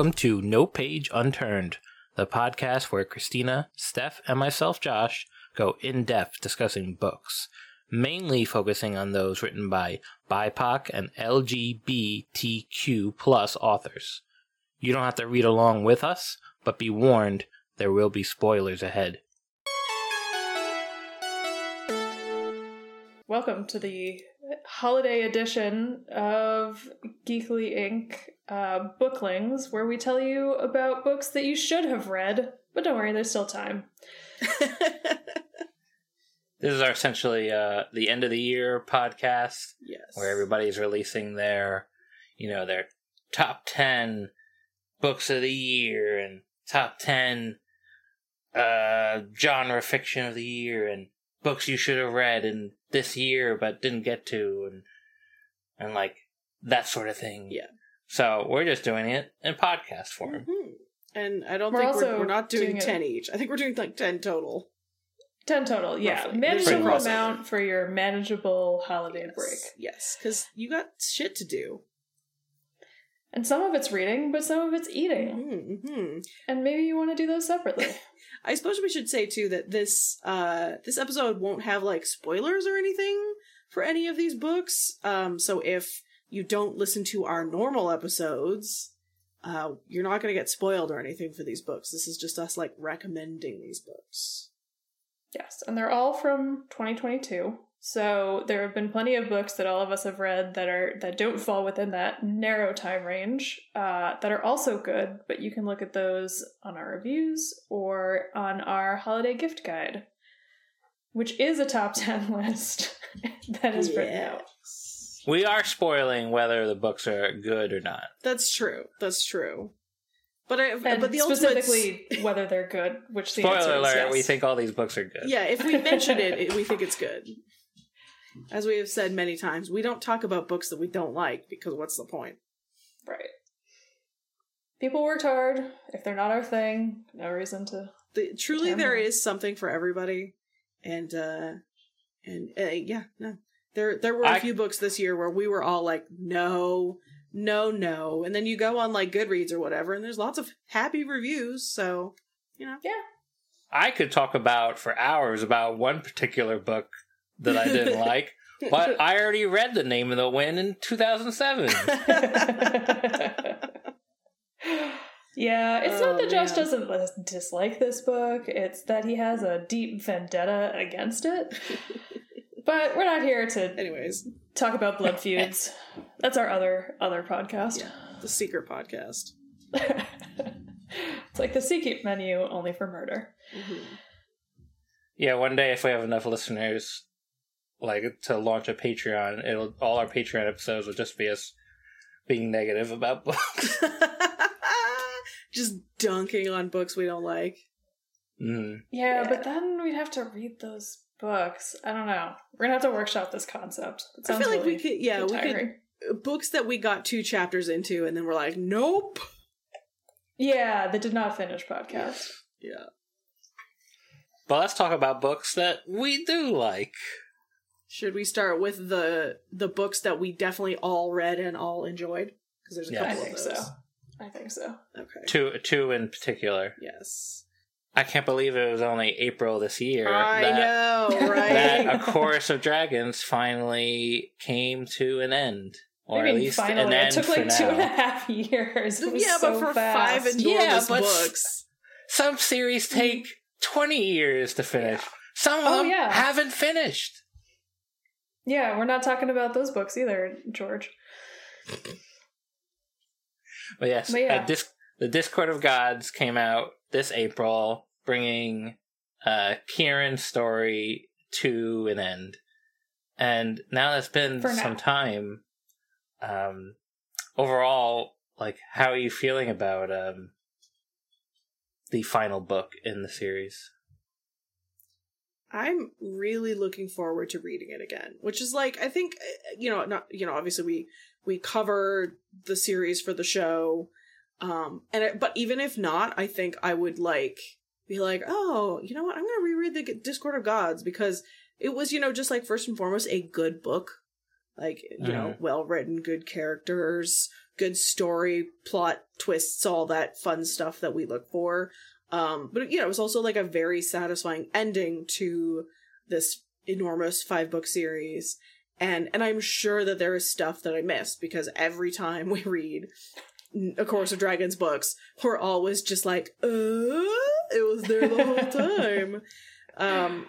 Welcome to No Page Unturned, the podcast where Christina, Steph, and myself, Josh, go in depth discussing books, mainly focusing on those written by BIPOC and LGBTQ plus authors. You don't have to read along with us, but be warned, there will be spoilers ahead. Welcome to the holiday edition of Geekly Inc. Uh, Booklings, where we tell you about books that you should have read, but don't worry, there's still time. This is our essentially uh, the end of the year podcast yes. where everybody's releasing their, you know, their top 10 books of the year and top 10 uh, genre fiction of the year and books you should have read in this year but didn't get to and and like that sort of thing. Yeah. So we're just doing it in podcast form. Mhm. And I don't We're think also we're, we're not doing, doing it- 10 each. I think we're doing like 10 total. 10 total, yeah. Roughly. Manageable amount for your manageable holiday Yes. break. Yes, because you got shit to do. And some of it's reading, but some of it's eating. hmm And maybe you want to do those separately. I suppose we should say too that this uh this episode won't have like spoilers or anything for any of these books. Um so if you don't listen to our normal episodes, uh you're not going to get spoiled or anything for these books. This is just us like recommending these books. Yes, and they're all from 2022. So there have been plenty of books that all of us have read that are that don't fall within that narrow time range uh, that are also good. But you can look at those on our reviews or on our holiday gift guide, which is a top ten list that is written out. Yes. We are spoiling whether the books are good or not. That's true. That's true. But I And but the ultimate specifically whether they're good, which the Spoiler answer is alert, yes. we think all these books are good. Yeah, if we mention it, it, we think it's good. As we have said many times, we don't talk about books that we don't like because what's the point? right. People worked hard. If they're not our thing, no reason to The, truly, there is something for everybody, and uh and uh, yeah, no, there there were a I- few books this year where we were all like, no, no, no, and then you go on like Goodreads or whatever, and there's lots of happy reviews. So you know, Yeah. I could talk about for hours about one particular book that I didn't like, but I already read The Name of the Wind in 2007. yeah, it's Oh, not that Josh man. doesn't dislike this book, it's that he has a deep vendetta against it. But we're not here to anyways, talk about blood feuds. That's our other other podcast. yeah, the secret podcast. it's like the secret menu only for murder. Mhm. yeah, one day if we have enough listeners, like to launch a Patreon, it'll all our Patreon episodes will just be us being negative about books. Just dunking on books we don't like. Mm. Yeah, Yeah. but then we'd have to read those books. I don't know. We're gonna have to workshop this concept. It I sounds feel like really we could, yeah, we could books that we got two chapters into and then we're like, nope. Yeah, the did not finish podcast. Yeah. But let's talk about books that we do like. Should we start with the the books that we definitely all read and all enjoyed? Because there's a Yeah. I couple think of so. those. I think so. Okay. Two, two in particular. Yes. I can't believe it was only April this year. I that- know, right? that A Chorus of Dragons finally came to an end. Or I mean, at least finally, an it took like two and a now. half years. It was yeah, so but for fast. five enormous Yeah, but- books. Some series take 20 years to finish. Some of Oh, them yeah. haven't finished. Yeah, we're not talking about those books either, George. But yes, But yeah. uh, Dis- the Discord of Gods came out this April, bringing uh, Kihrin's story to an end. And now that's been now. some time. Um, overall, like, how are you feeling about um, the final book in the series? I'm really looking forward to reading it again, which is like I think uh, you know not you know obviously we we cover the series for the show, um and it, but even if not, I think I would like be like oh you know what I'm gonna reread the Discord of Gods because it was you know just like first and foremost a good book, like you know well written, good characters, good story, plot twists, all that fun stuff that we look for. Um, but you know, it was also like a very satisfying ending to this enormous five book series. And and I'm sure that there is stuff that I missed because every time we read A Chorus of Dragons books, we're always just like, uh, it was there the whole time. um,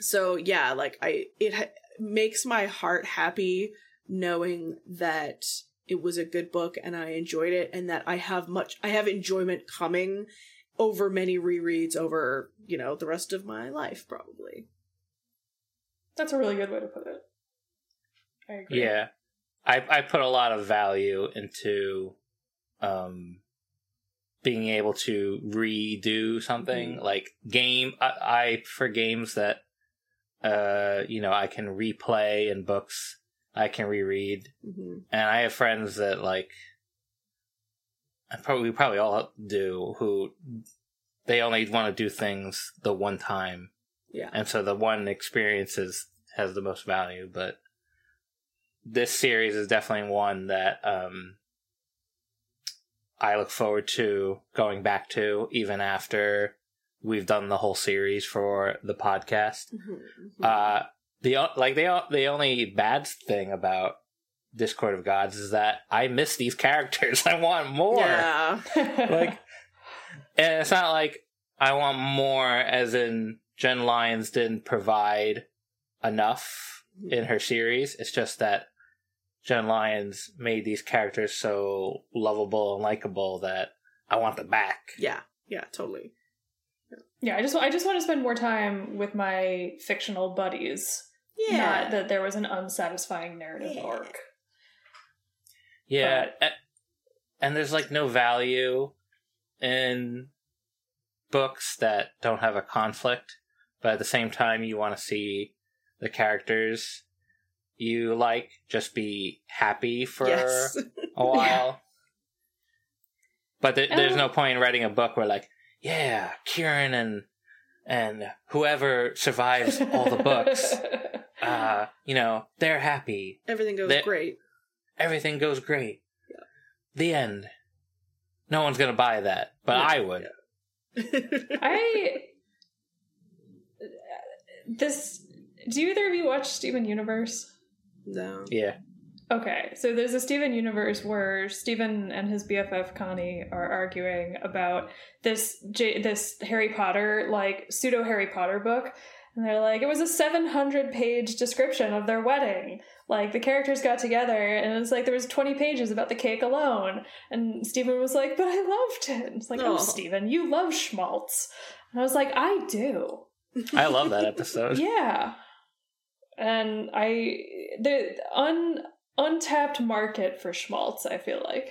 so yeah, like I, it ha- makes my heart happy knowing that it was a good book and I enjoyed it and that I have much, I have enjoyment coming over many rereads over, you know, the rest of my life probably. That's a really good way to put it. I agree. Yeah, I I put a lot of value into um being able to redo something Mhm. like game. I, I for games that uh you know I can replay in books. I can reread, hmm and I have friends that like. I probably we probably all do who they only want to do things the one time Yeah. and so the one experience is, has the most value but this series is definitely one that um i look forward to going back to even after we've done the whole series for the podcast Mhm. uh the like the the only bad thing about discord of gods is that i miss these characters i want more Yeah. like and it's not like I want more as in Jenn Lyons didn't provide enough in her series. It's just that Jenn Lyons made these characters so lovable and likable that I want them back. Yeah. Yeah, totally. yeah, I just I just want to spend more time with my fictional buddies. Not that there was an unsatisfying narrative Yeah. arc. Yeah, a- and there's like no value in books that don't have a conflict, but at the same time, you want to see the characters you like just be happy for yes. a while. But th- there's Um, no point in writing a book where like, yeah, Kihrin and and whoever survives all the books, uh, you know, they're happy. Everything goes That- great. Everything goes great. The end. No one's gonna buy that, but Yeah, I would. I this do either of you watch Steven Universe? No. Yeah. Okay, so there's a Steven universe where Steven and his BFF Connie are arguing about this J- this Harry Potter like pseudo Harry Potter book, and they're like, it was a 700 page description of their wedding. Like the characters got together, and it's like there was 20 pages about the cake alone, and Steven was like, but I loved it. It's like, oh, Aw. Steven, you love schmaltz, and I was like, I do. I love that episode. Yeah. And I the un untapped market for schmaltz, I feel like.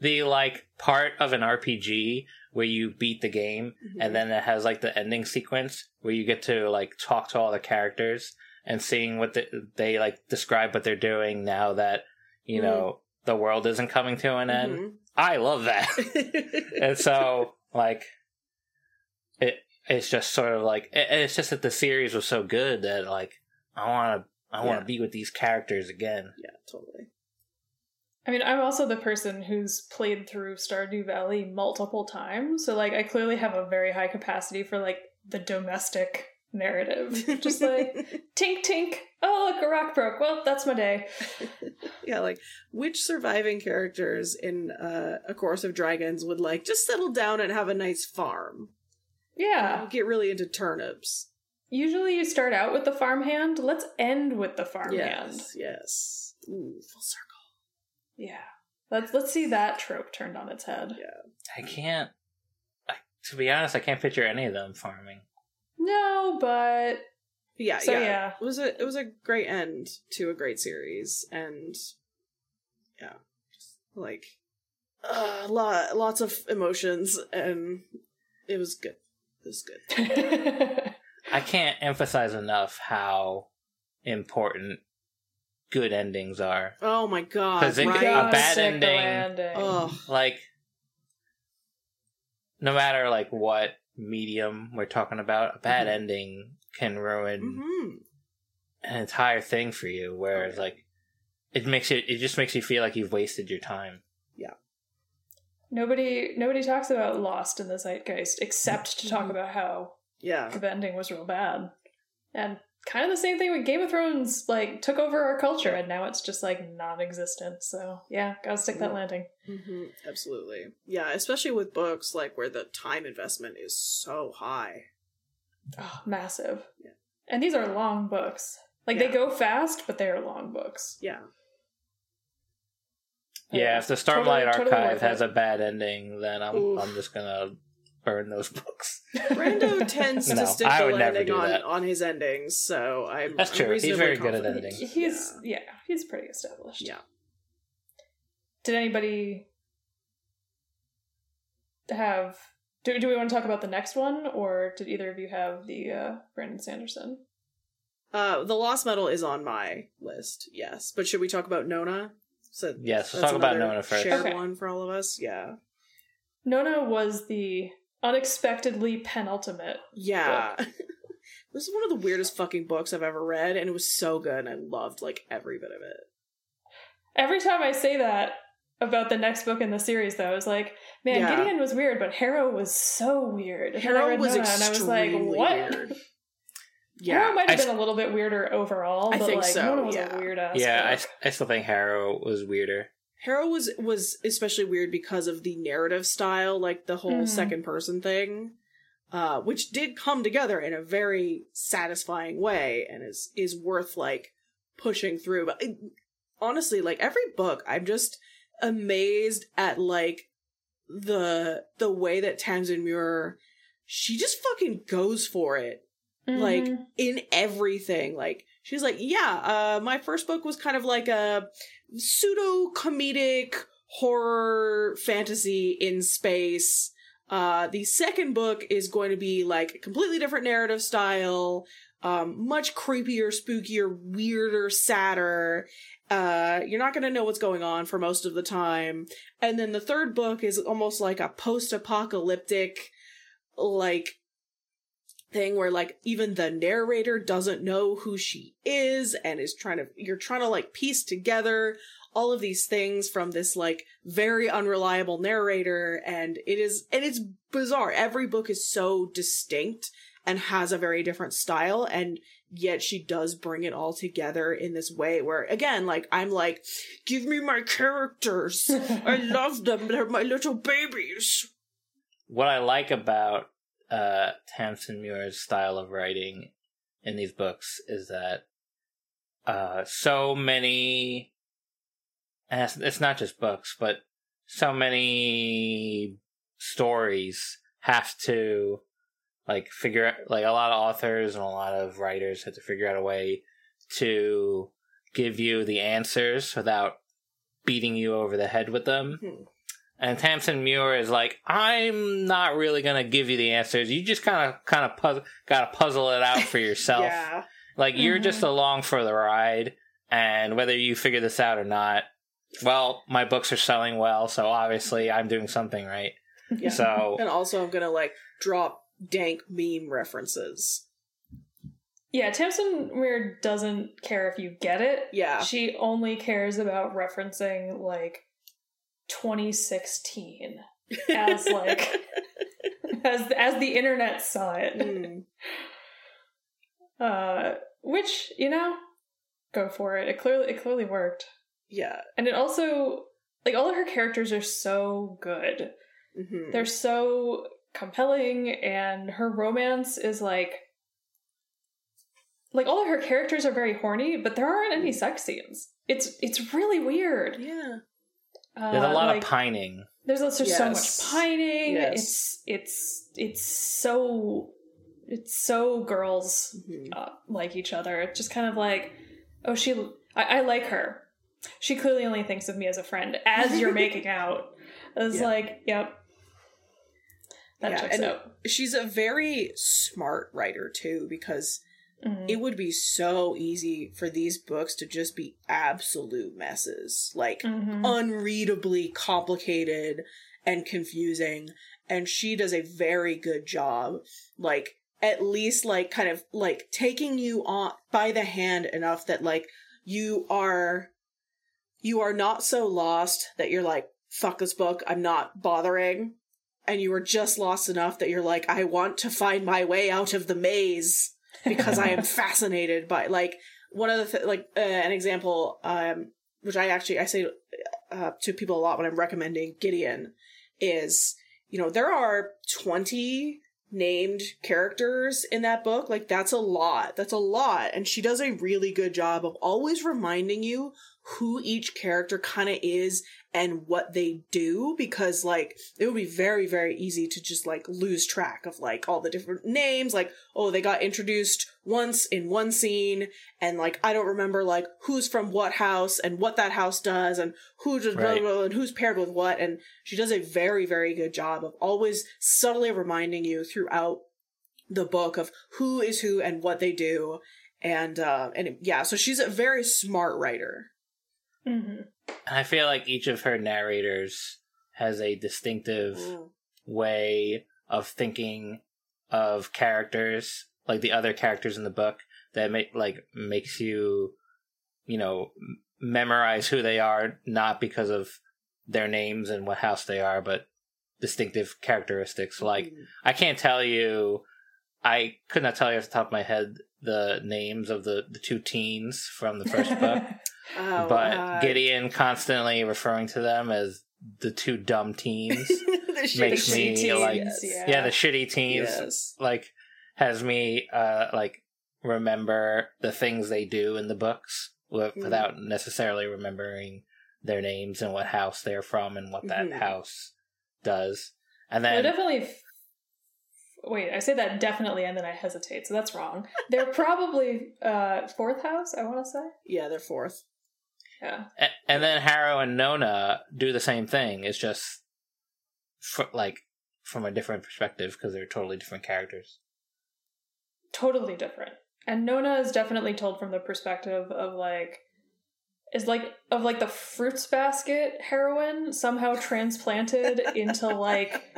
The like part of an RPG where you beat the game Mm-hmm. and then it has like the ending sequence where you get to like talk to all the characters and seeing what the, they like describe what they're doing now that you know the world isn't coming to an end. Mhm. I love that. and so like it it's just sort of like it, it's just that the series was so good that like I want to I want to Yeah. be with these characters again. yeah, totally. I mean, I'm also the person who's played through Stardew Valley multiple times, so like I clearly have a very high capacity for like the domestic narrative. Just like tink tink. Oh look, a rock broke. Well, that's my day. yeah, like which surviving characters in uh, A Chorus of Dragons would like just settle down and have a nice farm? Yeah. Get really into turnips. Usually you start out with the farmhand. Let's end with the farmhand. Yes, yes. Ooh, full circle. Yeah. Let's let's see that trope turned on its head. Yeah. I can't. I, to be honest, I can't picture any of them farming. No, but Yeah, So, yeah. yeah. It was a it was a great end to a great series, and yeah, just like uh, lot lots of emotions, and it was good. It was good. I can't emphasize enough how important good endings are. Oh my god! 'Cause it- right? a bad sick ending- landing. Oh, Like, no matter like what medium we're talking about, a bad Mhm. ending can ruin hmm an entire thing for you. Whereas, Oh, yeah. like, it makes you it just makes you feel like you've wasted your time. Yeah. Nobody nobody talks about Lost in the zeitgeist except to Mm-hmm. talk about how Yeah. the ending was real bad. And kind of the same thing with Game of Thrones, like took over our culture and now it's just like non-existent. So yeah, gotta stick that Yeah. landing. hmm Absolutely. Yeah, especially with books like where the time investment is so high. Oh, massive. Yeah. And these are long books. Like they go fast, but they are long books. Yeah. Yeah, if the Starlight Totally- totally Archive worth has a bad ending, then I'm Oof. I'm just gonna burn those books. Brando tends No, to stick I the would landing on, that. on his endings, so I'm That's I'm true. He's reasonably very good at confident. editing. He's yeah. he's pretty established. Yeah. Did anybody have do, do we want to talk about the next one or did either of you have the uh Brandon Sanderson? Uh, the Lost Metal is on my list, yes. But should we talk about Nona? So Yes, let's talk about Nona first. Shared Okay. one for all of us, yeah. Nona was the unexpectedly penultimate. Yeah. this is one of the weirdest fucking books I've ever read, and it was so good, and I loved like every bit of it. Every time I say that about the next book in the series though, I was like, man, Yeah. Gideon was weird, but Harrow was so weird. And Harrow read was Nona and I was like, extremely what? weird. Harrow might have I been a little bit weirder overall, I but think like so, Nona was yeah. a weird ass. Yeah, I. I still think Harrow was weirder. Harrow was was especially weird because of the narrative style, like the whole Mhm. second person thing, uh, which did come together in a very satisfying way and is is worth like pushing through. But it- honestly, like every book, I'm just amazed at like the the way that Tamsin Muir she just fucking goes for it like Mhm. in everything like she's like yeah uh my first book was kind of like a pseudo comedic horror fantasy in space. Uh the second book is going to be like a completely different narrative style um much creepier spookier weirder sadder. Uh you're not going to know what's going on for most of the time. And then the third book is almost like a post-apocalyptic like thing where like even the narrator doesn't know who she is and is trying to you're trying to like piece together all of these things from this like very unreliable narrator. And it is and it's bizarre. Every book is so distinct and has a very different style. And yet she does bring it all together in this way where again like i'm like give me my characters. I love them. They're my little babies. What I like about uh, Tamsin Muir's style of writing in these books is that uh, so many, and it's, it's not just books, but so many stories have to like figure out like a lot of authors and a lot of writers have to figure out a way to give you the answers without beating you over the head with them. Hmm. And Tamsin Muir is like, I'm not really gonna give you the answers. You just kind of, kind of puzzle, gotta puzzle it out for yourself. yeah Like you're Mhm. just along for the ride, and whether you figure this out or not, well, my books are selling well, so obviously I'm doing something right. Yeah. So And also, I'm gonna like drop dank meme references. Yeah, Tamsin Muir doesn't care if you get it. Yeah. She only cares about referencing like 2016 as like as as the internet saw it. Mm. Uh which, you know, go for it. It clearly it clearly worked. Yeah. And it also like all of her characters are so good. hmm They're so compelling and her romance is like like all of her characters are very horny, but there aren't any sex scenes. It's it's really weird. Yeah. Uh, there's a lot like, of pining. There's also so much pining. Yes. It's it's it's so it's so girls Mhm. uh, like each other. It's just kind of like, oh, she, I, I like her. She clearly only thinks of me as a friend as you're making out. It's Yeah. like, yep, that Yeah, checks and out. She's a very smart writer too, because Mhm. it would be so easy for these books to just be absolute messes, like Mhm. unreadably complicated and confusing. And she does a very good job, like at least like kind of like taking you on by the hand enough that like you are you are not so lost that you're like, fuck this book, I'm not bothering. And you are just lost enough that you're like, I want to find my way out of the maze because I am fascinated by like one of the th- like uh, an example um which I actually I say uh, to people a lot when I'm recommending Gideon is you know there are 20 named characters in that book. Like that's a lot. That's a lot. And she does a really good job of always reminding you who each character kind of is and what they do because like it would be very very easy to just like lose track of like all the different names like oh they got introduced once in one scene and like I don't remember like who's from what house and what that house does and who just blah, Right. blah, blah, and who's paired with what and she does a very very good job of always subtly reminding you throughout the book of who is who and what they do and uh and yeah so she's a very smart writer hmm And I feel like each of her narrators has a distinctive way of thinking of characters, like the other characters in the book, that make like makes you, you know, m- memorize who they are, not because of their names and what house they are, but distinctive characteristics. Like Mm. I can't tell you, I could not tell you off the top of my head the names of the the two teens from the first book. Oh, but uh, Gideon constantly referring to them as the two dumb teens. the shitty makes me, teens, like- yes. yeah. yeah, the shitty teens Yes. like has me uh like remember the things they do in the books wi- Mhm. without necessarily remembering their names and what house they're from and what that Mhm. house does. And They're then definitely. f- Wait, I say that definitely, and then I hesitate, so that's wrong. They're probably uh fourth house. I want to say. Yeah, they're fourth. Yeah. and then Harrow and Nona do the same thing. It's just fr- like from a different perspective because they're totally different characters. totally different. And Nona is definitely told from the perspective of like is like of like the fruits basket heroine somehow transplanted into like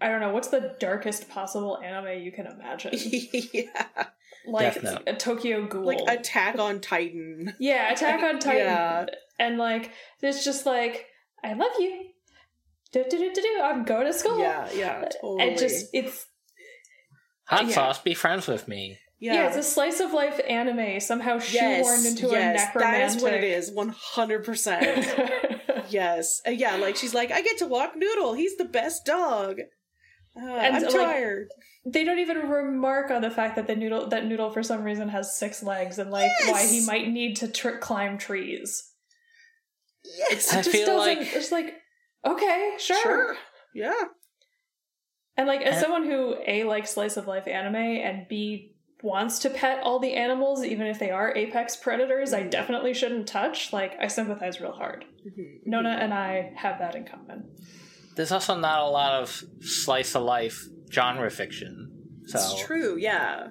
I don't know, what's the darkest possible anime you can imagine? yeah. Like Death Note. a Tokyo Ghoul. Like Attack on Titan. yeah, Attack on Titan. Yeah. And like it's just like, I love you. Do do do do do. I'm going to school. Yeah, yeah, totally. And just it's Hot Yeah. sauce, be friends with me. yeah. it's a slice of life anime somehow shoehorned into yes, a necromantic. That is what it is, 100%. yes. Uh, yeah, like she's like, I get to walk Noodle. He's the best dog. Uh, And, I'm like, tired. they don't even remark on the fact that the noodle that noodle for some reason has six legs and like why he might need to tr- climb trees. Yes. I It just feel doesn't. like- it's like okay, sure. Sure. Yeah. And like as And- someone who a likes slice of life anime and b wants to pet all the animals even if they are apex predators, I definitely shouldn't touch. Like I sympathize real hard. Mhm. Nona and I have that in common. There's also not a lot of slice of life genre fiction. So It's true, yeah.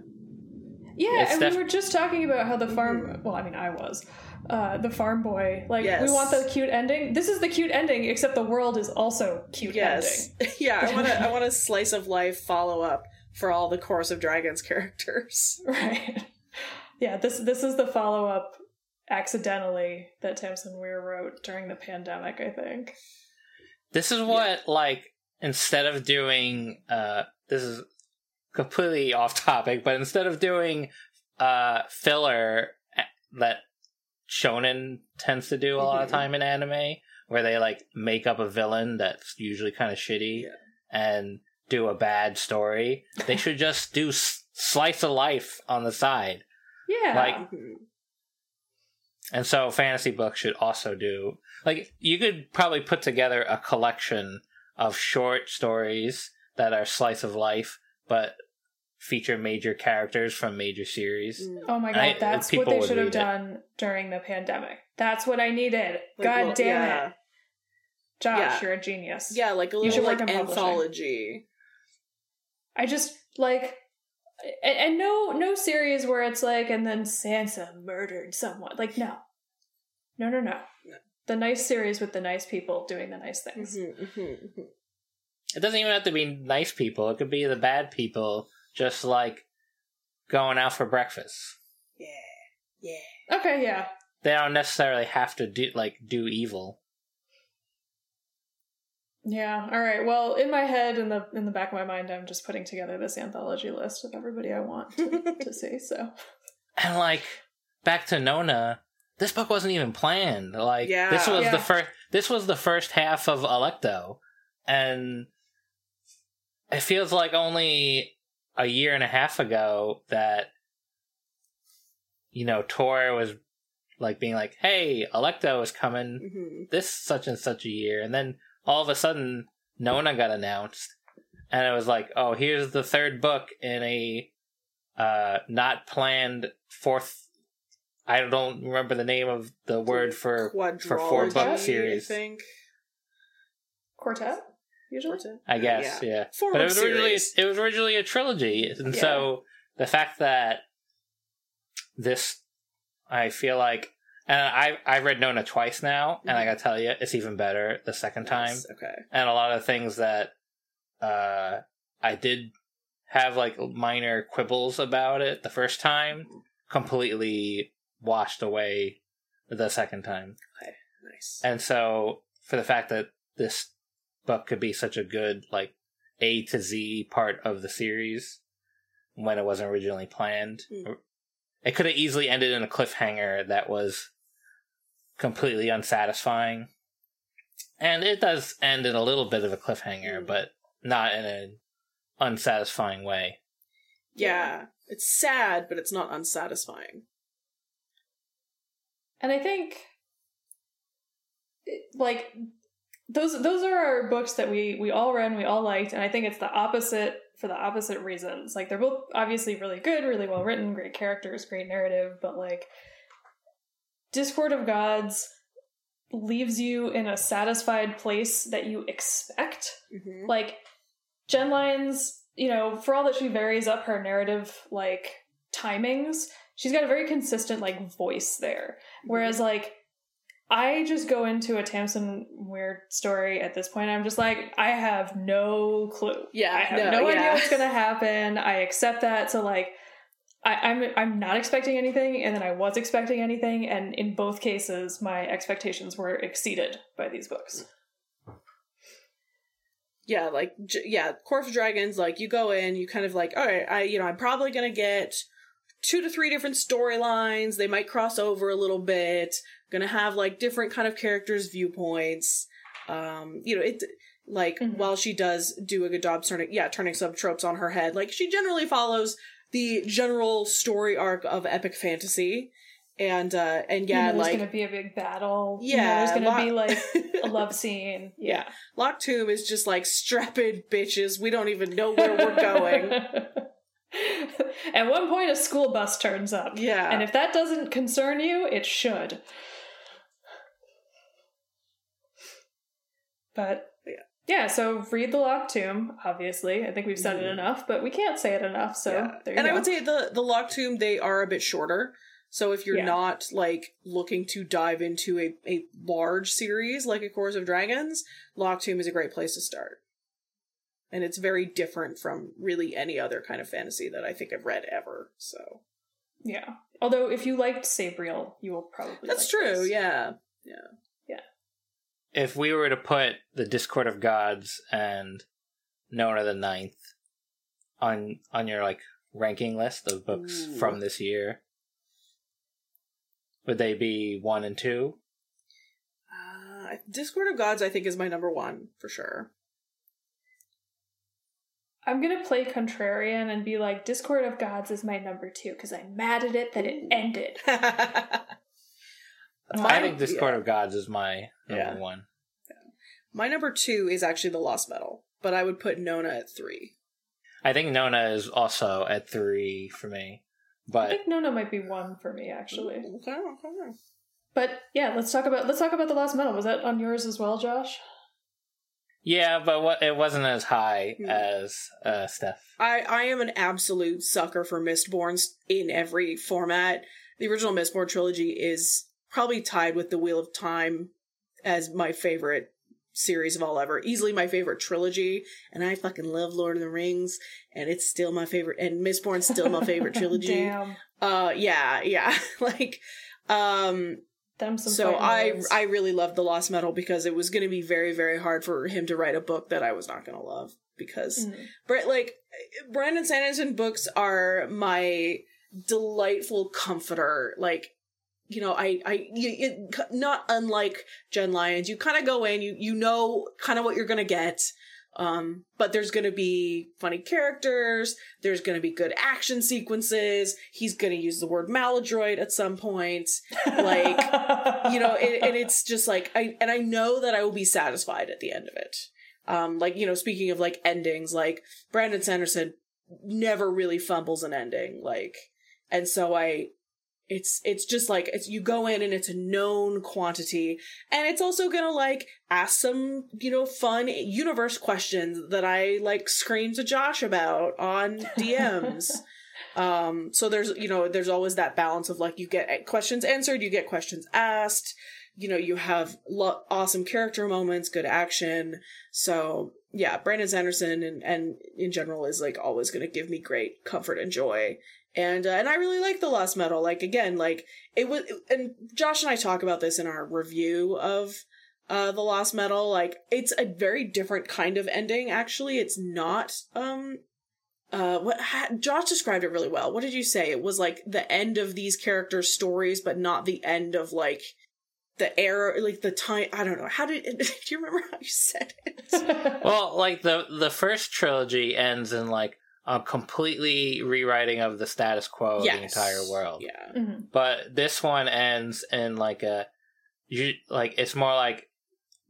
Yeah, It's and def- we were just talking about how the farm. Well, I mean, I was. Uh, the farm boy. Like, we want the cute ending. This is the cute ending, except the world is also cute Yes. yeah, I want to I want a slice of life follow up for all the Chorus of Dragons characters. Right. Yeah, this this is the follow up accidentally that Tamsin Muir wrote during the pandemic, I think. This is what like instead of doing uh this is completely off topic, but instead of doing uh filler eh, that shonen tends to do a lot of Mhm. time in anime where they like make up a villain that's usually kind of shitty Yeah. and do a bad story they should just do s- slice of life on the side Yeah. Like- Mhm. And so fantasy books should also do like you could probably put together a collection of short stories that are slice of life but feature major characters from major series. Mm. oh my god, I- that's what they should have read it. done during the pandemic. That's what I needed. Like, god well, damn yeah. it. Josh, Yeah. you're a genius. Yeah, like a little like work in anthology. I just like and, and no no series where it's like and then Sansa murdered someone. Like no. No no no. No. The nice series with the nice people doing the nice things. Mhm, mhm, mhm. It doesn't even have to be nice people. It could be the bad people just like going out for breakfast. Yeah. Yeah. Okay, yeah. they don't necessarily have to do like do evil. Yeah. All right. Well, in my head, in the in the back of my mind, I'm just putting together this anthology list of everybody I want to, to see. So And like back to Nona, this book wasn't even planned. Like Yeah. this was Yeah. the first this was the first half of Alecto. And it feels like only a year and a half ago that you know, Tor was like being like, Hey, Alecto is coming hmm this such and such a year and then all of a sudden Nona got announced and it was like, oh, here's the third book in a uh not planned fourth I don't remember the name of the word for for four book series. I think. quartet usually. Quartet? I guess, yeah. Four But it was originally series. it was originally a trilogy. And Yeah. so the fact that this I feel like and I I've read Nona twice now, and I gotta tell you, it's even better the second time. Nice, Okay. and a lot of things that uh I did have like minor quibbles about it the first time completely washed away the second time. Nice. And so for the fact that this book could be such a good like A to Z part of the series when it wasn't originally planned. Mm. It could have easily ended in a cliffhanger that was completely unsatisfying. And it does end in a little bit of a cliffhanger, Mm. but not in an unsatisfying way. Yeah. It's sad, but it's not unsatisfying. And I think, like, those those are our books that we we all read and we all liked, and I think it's the opposite for the opposite reasons. Like, they're both obviously really good, really well written, great characters, great narrative, but like, Discord of Gods leaves you in a satisfied place that you expect hmm like Jenn Lyons, you know, for all that she varies up her narrative like timings, she's got a very consistent like voice there. Whereas like I just go into a Tamsin Weird story at this point. I'm just like, I have no clue. Yeah, I have no, no, idea yeah. what's gonna happen. I accept that. So like I, I'm I'm not expecting anything, and then I was expecting anything, and in both cases, my expectations were exceeded by these books. yeah, like j- yeah, Chorus of Dragons. Like you go in, you kind of like, all right, I you know, I'm probably gonna get two to three different storylines. They might cross over a little bit. Gonna have like different kind of characters' viewpoints. Um, you know, it like Mhm. while she does do a good job turning, yeah, turning some tropes on her head. Like she generally follows the general story arc of epic fantasy. And uh and yeah, you know, there's like gonna be a big battle. You know, yeah, there's gonna lo- be like a love scene. Yeah. Locked Tomb is just like strapping bitches. We don't even know where we're going. At one point, a school bus turns up. Yeah. And if that doesn't concern you, it should. But Yeah. yeah, so read the Locked Tomb, obviously. I think we've said it Mhm. enough, but we can't say it enough, so Yeah. there you and go. I would say the the Locked Tomb they are a bit shorter. So if you're Yeah. not like looking to dive into a, a large series like a Chorus of Dragons, Locked Tomb is a great place to start. And it's very different from really any other kind of fantasy that I think I've read ever. So yeah. Although if you liked Sabriel, you will probably that's like true. this. Yeah. Yeah, yeah. If we were to put the Discord of Gods and Nona the Ninth on on your like ranking list of books Ooh. from this year, would they be one and two? Uh, Discord of Gods I think is my number one for sure. I'm gonna play contrarian and be like, Discord of Gods is my number two because I'm mad at it that it Ooh. ended. I My- think Discord yeah. of Gods is my number Yeah. one. My number two is actually the Lost Metal, but I would put Nona at three. I think Nona is also at three for me, But I but think Nona might be one for me actually. Okay, okay. But yeah, let's talk about let's talk about the last metal. Was that on yours as well, Josh? Yeah, but what it wasn't as high Hmm. as uh, Steph. I, I am an absolute sucker for Mistborns in every format. The original Mistborn trilogy is probably tied with The Wheel of Time as my favorite series of all ever. Easily my favorite trilogy. And I fucking love Lord of the Rings. And it's still my favorite. And Mistborn's still my favorite trilogy. Damn. Uh, yeah, yeah. like, um, them some. so I words. I really loved the Lost Metal because it was going to be very very hard for him to write a book that I was not going to love because Mhm. Brett like Brandon Sanderson books are my delightful comforter like you know I I you, it, not unlike Jenn Lyons you kind of go in you you know kind of what you're going to get um but there's going to be funny characters there's going to be good action sequences he's going to use the word maladroit at some point like, you know and, and it's just like i and i know that i will be satisfied at the end of it. Um like you know speaking of like endings like brandon sanderson never really fumbles an ending like and so i it's it's just like it's you go in and it's a known quantity. And it's also gonna like ask some you know fun universe questions that i like scream to josh about on dms um so there's you know there's always that balance of like you get questions answered you get questions asked you know you have lo- awesome character moments good action. So yeah brandon sanderson and and in general is like always going to give me great comfort and joy and uh, and i really like the lost metal. Like again like it was and josh and i talk about this in our review of uh the lost metal. Like it's a very different kind of ending actually. It's not um uh what ha- josh described it really well. What did you say? It was like the end of these characters stories but not the end of like the era like the time i don't know. How did do you remember how you said it? Well, like the the first trilogy ends in like a completely rewriting of the status quo of the entire world. yeah Mhm. But this one ends in like a you like it's more like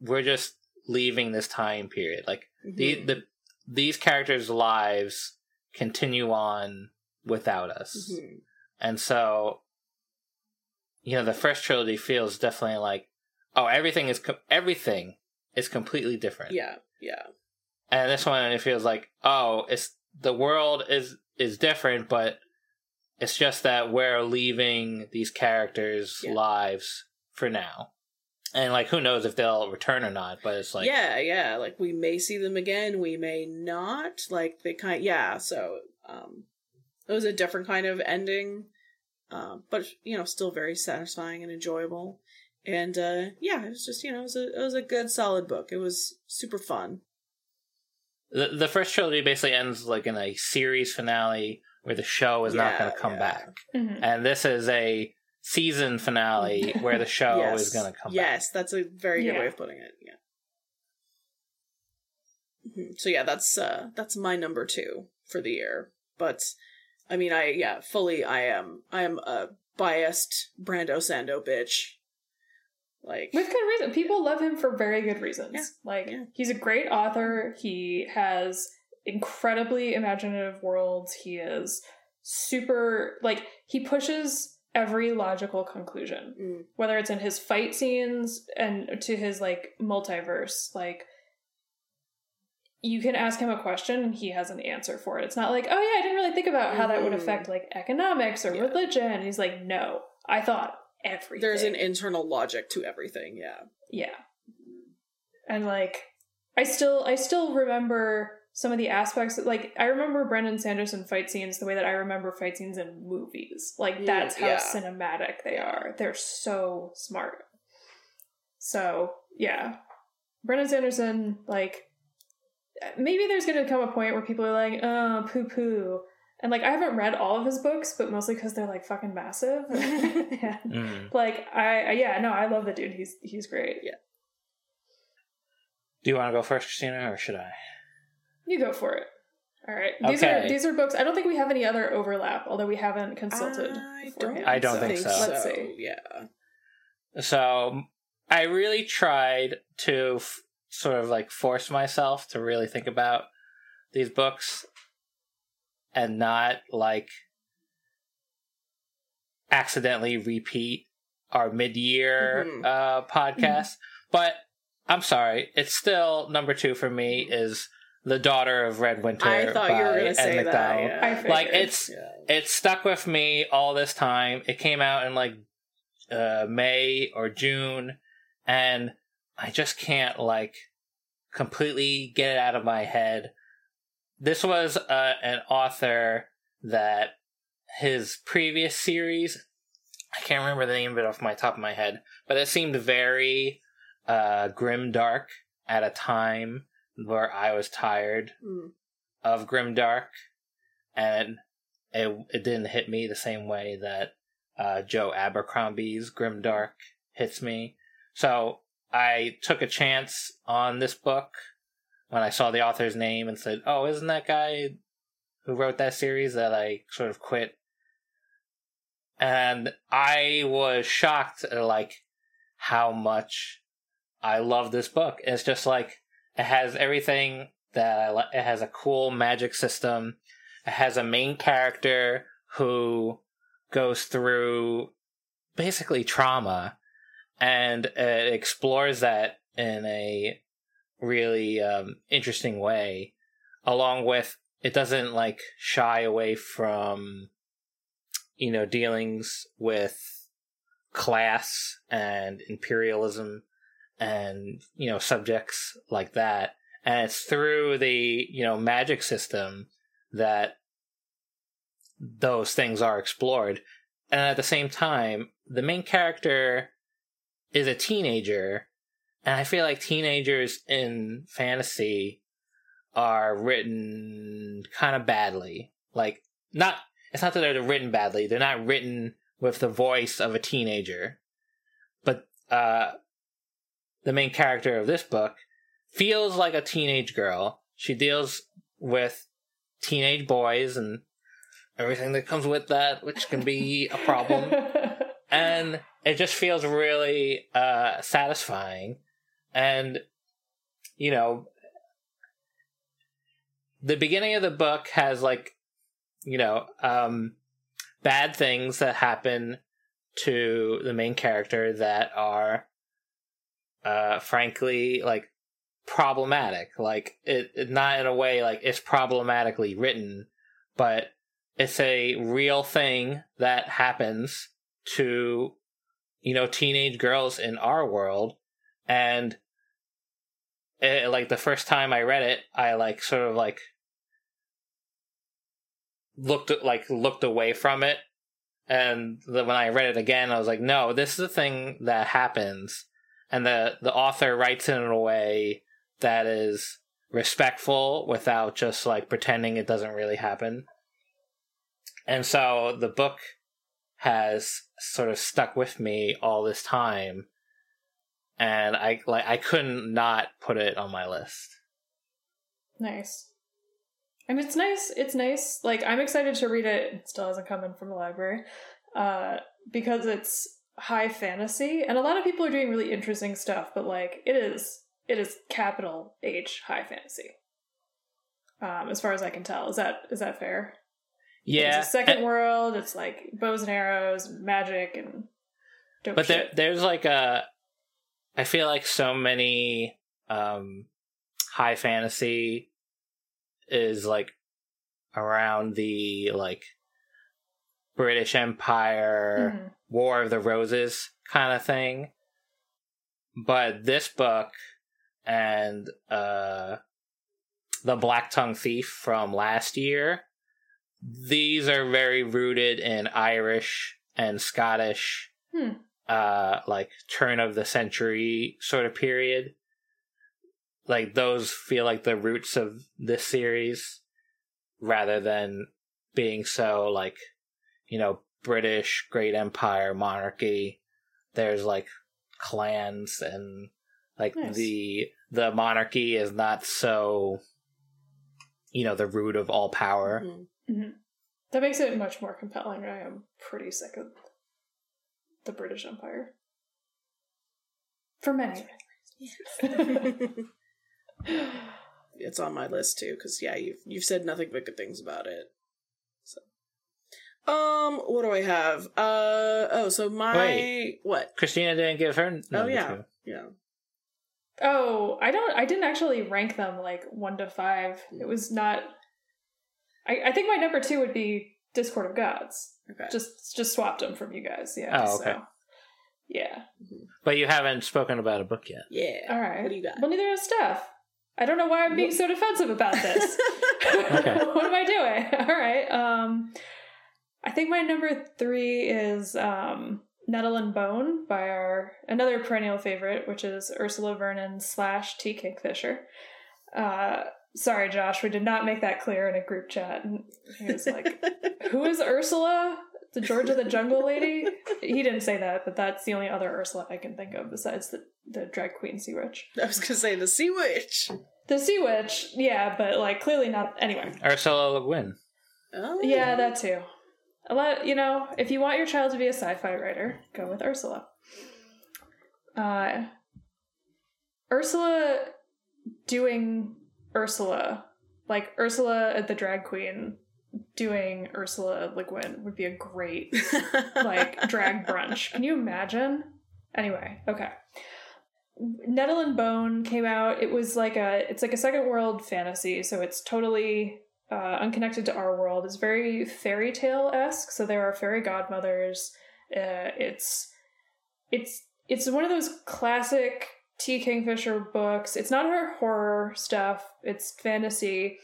we're just leaving this time period. Like the Mhm. the these characters' lives continue on without us. Mhm. And so you know, the first trilogy feels definitely like oh, everything is com- everything is completely different. yeah yeah and this one it feels like oh it's the world is is different but it's just that we're leaving these characters Yeah. lives for now. And like who knows if they'll return or not but it's like yeah yeah like we may see them again we may not like they kind yeah so um it was a different kind of ending um but you know still very satisfying and enjoyable. And uh yeah it was just you know it was a it was a good solid book. It was super fun the, the first trilogy basically ends like in a series finale where the show is not going to come yeah. back Mhm. and this is a season finale where the show yes. is going to come back yes that's a very good Yeah. way of putting it yeah Mhm. so yeah that's uh that's my number two for the year but i mean i yeah fully i am i am a biased brando sando bitch like With good reason. People love him for very good reasons. Yeah, Like yeah. he's a great author. He has incredibly imaginative worlds. He is super like he pushes every logical conclusion. Mm. Whether it's in his fight scenes and to his like multiverse, like you can ask him a question and he has an answer for it. It's not like, oh yeah, I didn't really think about how that would Mhm. affect like economics or Yeah. religion. And he's like, no, I thought everything. there's an internal logic to everything yeah Yeah. And like I still I still remember some of the aspects like I remember Brandon Sanderson fight scenes the way that I remember fight scenes in movies. Like Mm, that's how yeah. cinematic they are. They're so smart. So, yeah. Brandon Sanderson like maybe there's going to come a point where people are like, "Oh, poo poo." And like I haven't read all of his books, but mostly cuz they're like fucking massive. And, Mm. like I, I yeah, no, I love the dude. He's he's great. Yeah. do you want to go first christina or should i You go for it. All right. These are Okay. these are books. I don't think we have any other overlap, although we haven't consulted. I beforehand. I don't think so. Let's see. yeah So I really tried to f- sort of like force myself to really think about these books and not like accidentally repeat our mid-year Mhm. uh podcast but i'm sorry it's still number two for me is the daughter of Redwinter i thought you were gonna Ed say that yeah. Like it's yeah. it stuck with me all this time. It came out in like uh, May or June, and I just can't like completely get it out of my head. This was uh, an author that his previous series I can't remember the name of it off my top of my head, but it seemed very uh, grim dark at a time where I was tired Mm. of grim dark, and it it didn't hit me the same way that uh, Joe Abercrombie's grim dark hits me. So I took a chance on this book when I saw the author's name and said, "Oh, isn't that guy who wrote that series that I sort of quit?" And I was shocked at like how much I love this book. It's just like it has everything that I like. It has a cool magic system. It has a main character who goes through basically trauma and it explores that in a really um, interesting way along with it doesn't like shy away from you know dealings with class and imperialism and you know subjects like that. And it's through the you know magic system that those things are explored. And at the same time the main character is a teenager and i feel like teenagers in fantasy are written kind of badly. Like not it's not that they're written badly. They're not written with the voice of a teenager. But uh the main character of this book feels like a teenage girl. She deals with teenage boys and everything that comes with that which can be a problem. And it just feels really uh satisfying and you know the beginning of the book has like you know um bad things that happen to the main character that are uh frankly like problematic. Like it, it not in a way like it's problematically written but it's a real thing that happens to you know teenage girls in our world. And it, like the first time i read it i like sort of like looked like looked away from it. And the, when i read it again i was like no this is a thing that happens. And the the author writes it in a way that is respectful without just like pretending it doesn't really happen. And so the book has sort of stuck with me all this time and i like i couldn't not put it on my list Nice. And it's nice. It's nice. Like I'm excited to read it. It still hasn't come in from the library, uh, because it's high fantasy, and a lot of people are doing really interesting stuff. But like, it is it is capital H high fantasy. Um, as far as I can tell, is that is that fair? yeah it's a second and- world. It's like bows and arrows, magic, and but there, shit. there's like a i feel like so many um high fantasy is like around the like british empire Mhm. war of the roses kind of thing but this book and uh the black tongue thief from last year these are very rooted in irish and scottish Hmm. Uh like turn of the century sort of period like those feel like the roots of this series rather than being so like you know british great empire monarchy there's like clans and like Nice. the the monarchy is not so you know the root of all power Mhm. Mhm. That makes it much more compelling. I am pretty sick of the British Empire. For many reasons. it's on my list too because yeah you've you've said nothing but good things about it so um what do i have uh oh so my Wait. what christina didn't give her number yeah. two. yeah oh, I don't. I didn't actually rank them like one to five. It was not. I, I think my number two would be Discord of Gods. okay Just just swapped them from you guys. Yeah. Oh, okay. So, yeah. but you haven't spoken about a book yet yeah All right. what do you got Well, neither is Steph. I don't know why I'm being so defensive about this. Okay. what am I doing? All right. Um, I think my number three is um, Nettle and Bone by our another perennial favorite, which is Ursula Vernon slash T. Kingfisher. Uh, sorry, Josh, we did not make that clear in a group chat. And he was like, "Who is Ursula? The Georgia the Jungle Lady?" He didn't say that, but that's the only other Ursula I can think of besides the the drag queen Sea Witch. I was gonna say the Sea Witch. The Sea Witch, yeah, but like clearly not. Anyway, Ursula Le Guin. Oh. yeah, that too. A lot, you know, if you want your child to be a sci-fi writer, go with Ursula. Uh, Ursula doing Ursula, like Ursula at the drag queen doing Ursula Le Guin would be a great like drag brunch. Can you imagine? Anyway, okay. Nettle and Bone came out. It was like a it's like a second world fantasy, so it's totally uh, unconnected to our world. It's very fairy tale esque. So there are fairy godmothers. Uh, it's it's it's one of those classic T. Kingfisher books. It's not her horror stuff. It's fantasy,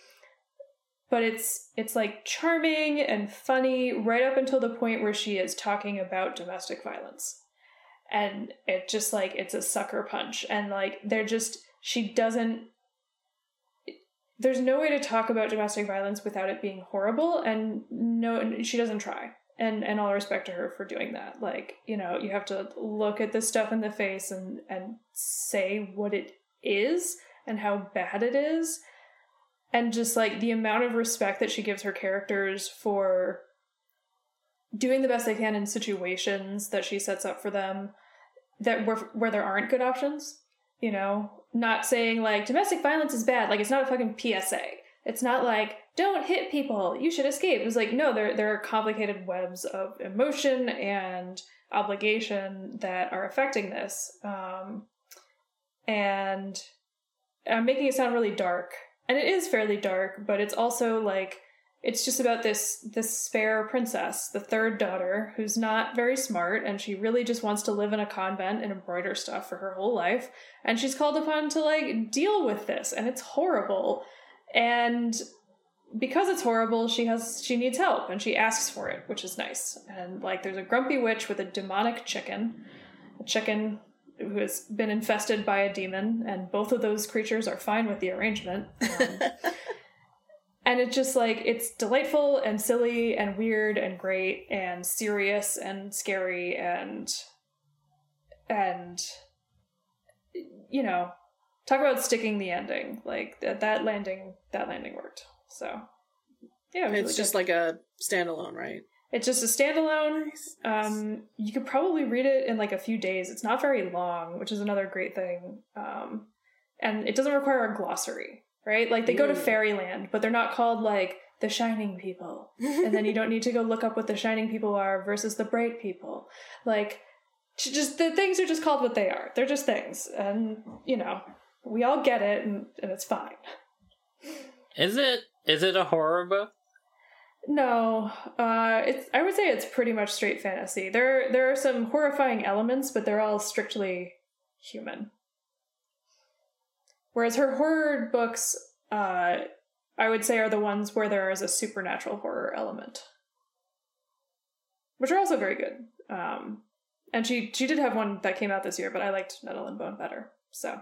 but it's it's like charming and funny right up until the point where she is talking about domestic violence. And it just like it's a sucker punch. And like they're just she doesn't there's no way to talk about domestic violence without it being horrible. And no she doesn't try and and all respect to her for doing that. Like you know you have to look at this stuff in the face and and say what it is and how bad it is. And just like the amount of respect that she gives her characters for doing the best they can in situations that she sets up for them that where, where there aren't good options you know? Not saying like domestic violence is bad. Like it's not a fucking psa it's not like don't hit people you should escape it's like no there, there are complicated webs of emotion and obligation that are affecting this um, and i'm making it sound really dark and it is fairly dark but it's also like it's just about this this fair princess, the third daughter, who's not very smart and she really just wants to live in a convent and embroider stuff for her whole life. And she's called upon to like deal with this and it's horrible. And because it's horrible, she has she needs help and she asks for it, which is nice. And like there's a grumpy witch with a demonic chicken, a chicken who has been infested by a demon, and both of those creatures are fine with the arrangement. Um, and it's just like it's delightful and silly and weird and great and serious and scary and and you know talk about sticking the ending like that that landing that landing worked so yeah it it's really just good. like a standalone right it's just a standalone um you could probably read it in like a few days it's not very long which is another great thing um and it doesn't require a glossary right? Like they go to fairyland, but they're not called like the shining people. and then you don't need to go look up what the shining people are versus the bright people. Like just the things are just called what they are. They're just things. And you know, we all get it and, and it's fine. Is it is it a horror book? No, uh, it's. I would say it's pretty much straight fantasy. There, there are some horrifying elements, but they're all strictly human. Whereas her horror books, uh, I would say, are the ones where there is a supernatural horror element, which are also very good. Um, and she she did have one that came out this year, but I liked Nettle and Bone better. So,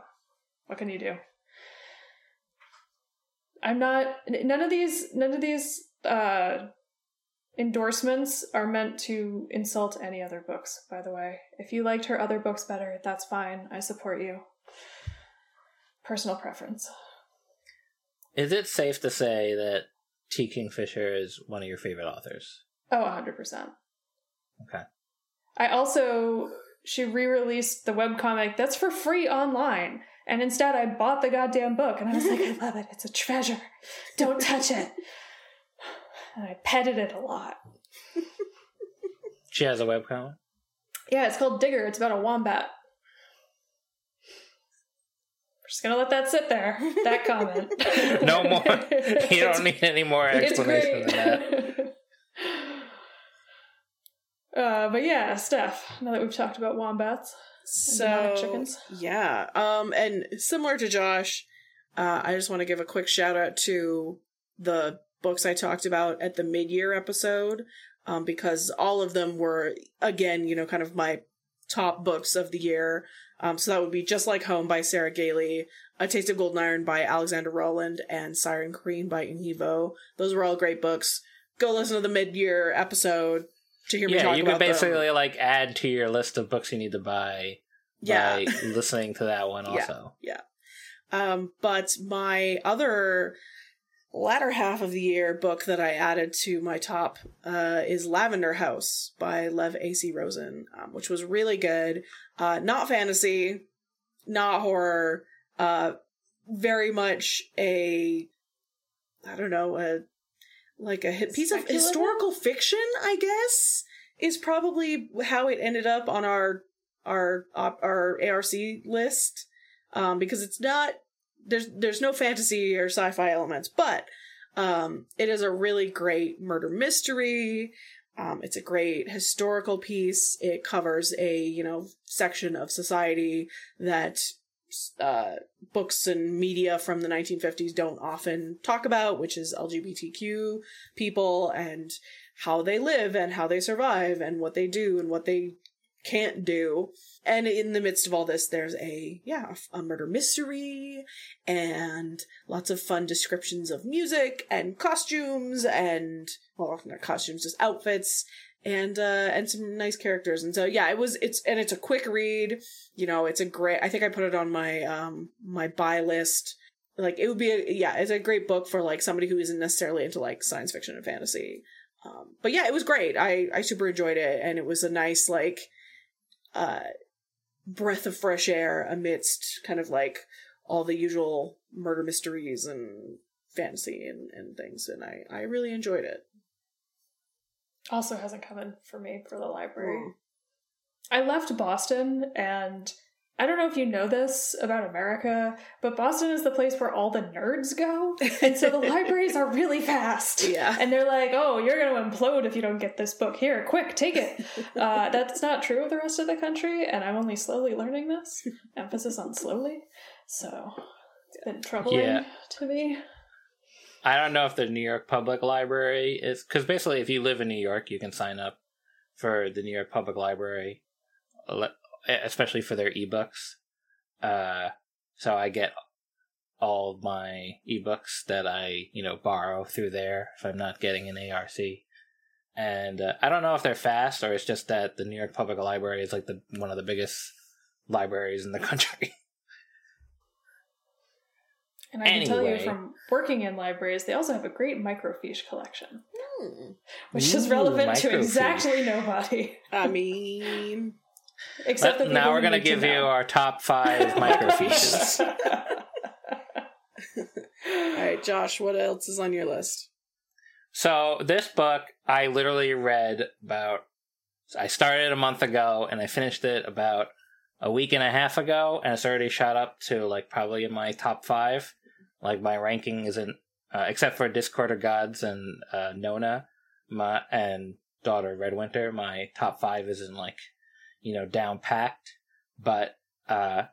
what can you do? I'm not. None of these. None of these uh, endorsements are meant to insult any other books. By the way, if you liked her other books better, that's fine. I support you personal preference. Is it safe to say that T. Kingfisher is one of your favorite authors? Oh, 100%. Okay. I also, she re released the webcomic that's for free online. And instead, I bought the goddamn book and I was like, I love it. It's a treasure. Don't touch it. And I petted it a lot. She has a webcomic? Yeah, it's called Digger. It's about a wombat We're just gonna let that sit there. That comment. no more. You don't need any more explanation than that. Uh, but yeah, Steph. Now that we've talked about wombats, so chickens, yeah. Um, and similar to Josh, uh, I just want to give a quick shout out to the books I talked about at the mid year episode. um, because all of them were again, you know, kind of my top books of the year. Um, so that would be Just Like Home by Sarah Gailey, A Taste of Gold and Iron by Alexandra Rowland, and Siren Queen by Nghi Vo. Those were all great books. Go listen to the mid-year episode to hear me Yeah, you could basically them. like add to your list of books you need to buy Yeah. by listening to that one also. Yeah. also. Um, but my other latter half of the year book that I added to my top uh, is Lavender House by Lev A.C. Rosen, um, which was really good. Uh, not fantasy, not horror, uh, very much a, I don't know, a like a hi- piece of historical fiction, I guess, is probably how it ended up on our our our ARC list um, because it's not there's there's no fantasy or sci-fi elements, but um, it is a really great murder mystery. Um, it's a great historical piece. It covers a you know section of society that uh, books and media from the 1950s don't often talk about, which is LGBTQ people and how they live and how they survive and what they do and what they can't do. And in the midst of all this, there's a, yeah, a murder mystery and lots of fun descriptions of music and costumes and, well, not costumes, just outfits and, uh, and some nice characters. And so, yeah, it was, it's, and it's a quick read. You know, it's a great, I think I put it on my, um, my buy list. Like, it would be, a, yeah, it's a great book for like somebody who isn't necessarily into like science fiction and fantasy. Um, but yeah, it was great. I, I super enjoyed it. And it was a nice, like, uh, breath of fresh air amidst kind of like all the usual murder mysteries and fantasy and, and things. And I, I really enjoyed it. Also hasn't come in for me for the library. Mm. I left Boston and I don't know if you know this about America, but Boston is the place where all the nerds go. And so the libraries are really fast. Yeah. And they're like, oh, you're going to implode if you don't get this book. Here, quick, take it. Uh, that's not true of the rest of the country, and I'm only slowly learning this. Emphasis on slowly. So it's been troubling Yeah. to me. I don't know if the New York Public Library is because basically, if you live in New York, you can sign up for the New York Public Library, especially for their ebooks. Uh, so I get all of my ebooks that I you know borrow through there if I'm not getting an ARC. And uh, I don't know if they're fast or it's just that the New York Public Library is like the one of the biggest libraries in the country. And I can tell you from working in libraries, they also have a great microfiche collection, Hmm. which is Ooh, relevant to exactly nobody. I mean, Except But the now we're gonna need to give you our top five microfiches. all right, Josh, what else is on your list? So this book I literally read about I started a month ago and I finished it about a week and a half ago and it's already shot up to like probably in my top 5. Like my ranking isn't uh, except for Discord of Gods and uh, Nona my and Daughter Redwinter, my top 5 isn't like you know down packed, but uh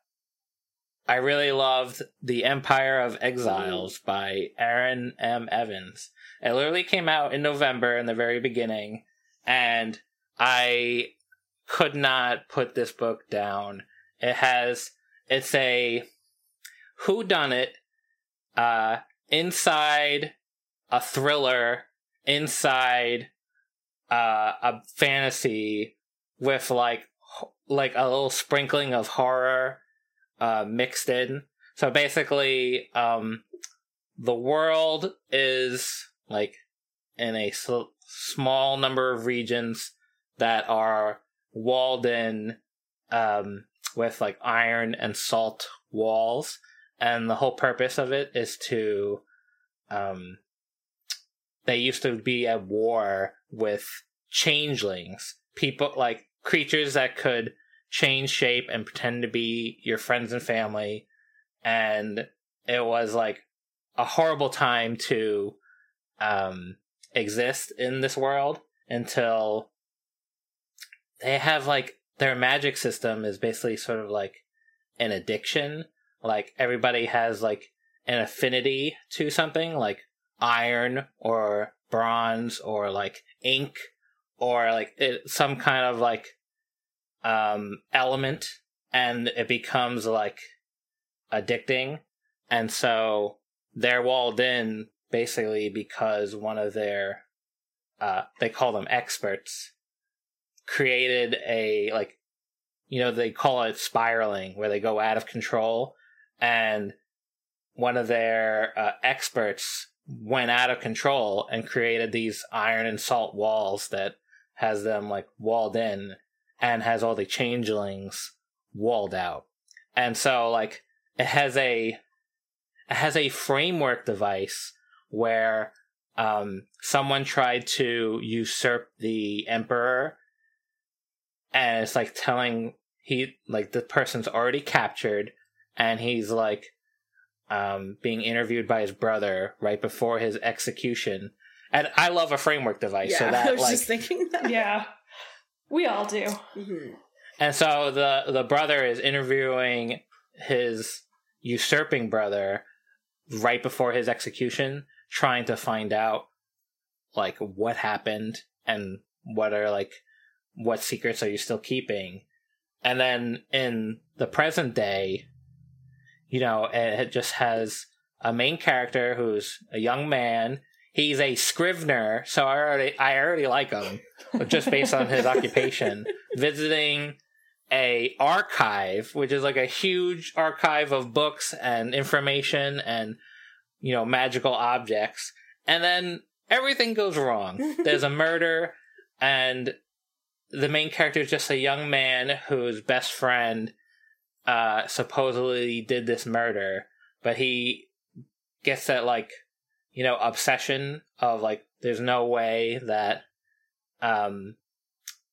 I really loved The Empire of Exiles by Erin M. Evans. It literally came out in November in the very beginning, and I could not put this book down. It has it's a who done it uh inside a thriller inside uh a fantasy with like like a little sprinkling of horror uh mixed in. So basically um the world is like in a sl- small number of regions that are walled in um, with like iron and salt walls and the whole purpose of it is to um, they used to be at war with changelings. People like creatures that could change shape and pretend to be your friends and family. And it was like a horrible time to um exist in this world until they have like their magic system is basically sort of like an addiction like everybody has like an affinity to something like iron or bronze or like ink or like it, some kind of like um element and it becomes like addicting. And so they're walled in basically because one of their uh they call them experts created a like you know they call it spiraling where they go out of control and one of their uh, experts went out of control and created these iron and salt walls that has them like walled in and has all the changelings walled out. And so like it has a it has a framework device where um someone tried to usurp the emperor and it's like telling he like the person's already captured and he's like um being interviewed by his brother right before his execution and i love a framework device yeah, so I was like just thinking that. yeah. We all do. Mhm. and so the the brother is interviewing his usurping brother right before his execution trying to find out like what happened and what are like what secrets are you still keeping and then in the present day you know it just has a main character who's a young man. He's a scrivener so i already i already like him just based on his occupation. Visiting a archive which is like a huge archive of books and information and you know magical objects. And then everything goes wrong. There's a murder and the main character is just a young man whose best friend uh supposedly did this murder but he gets that like you know obsession of like there's no way that um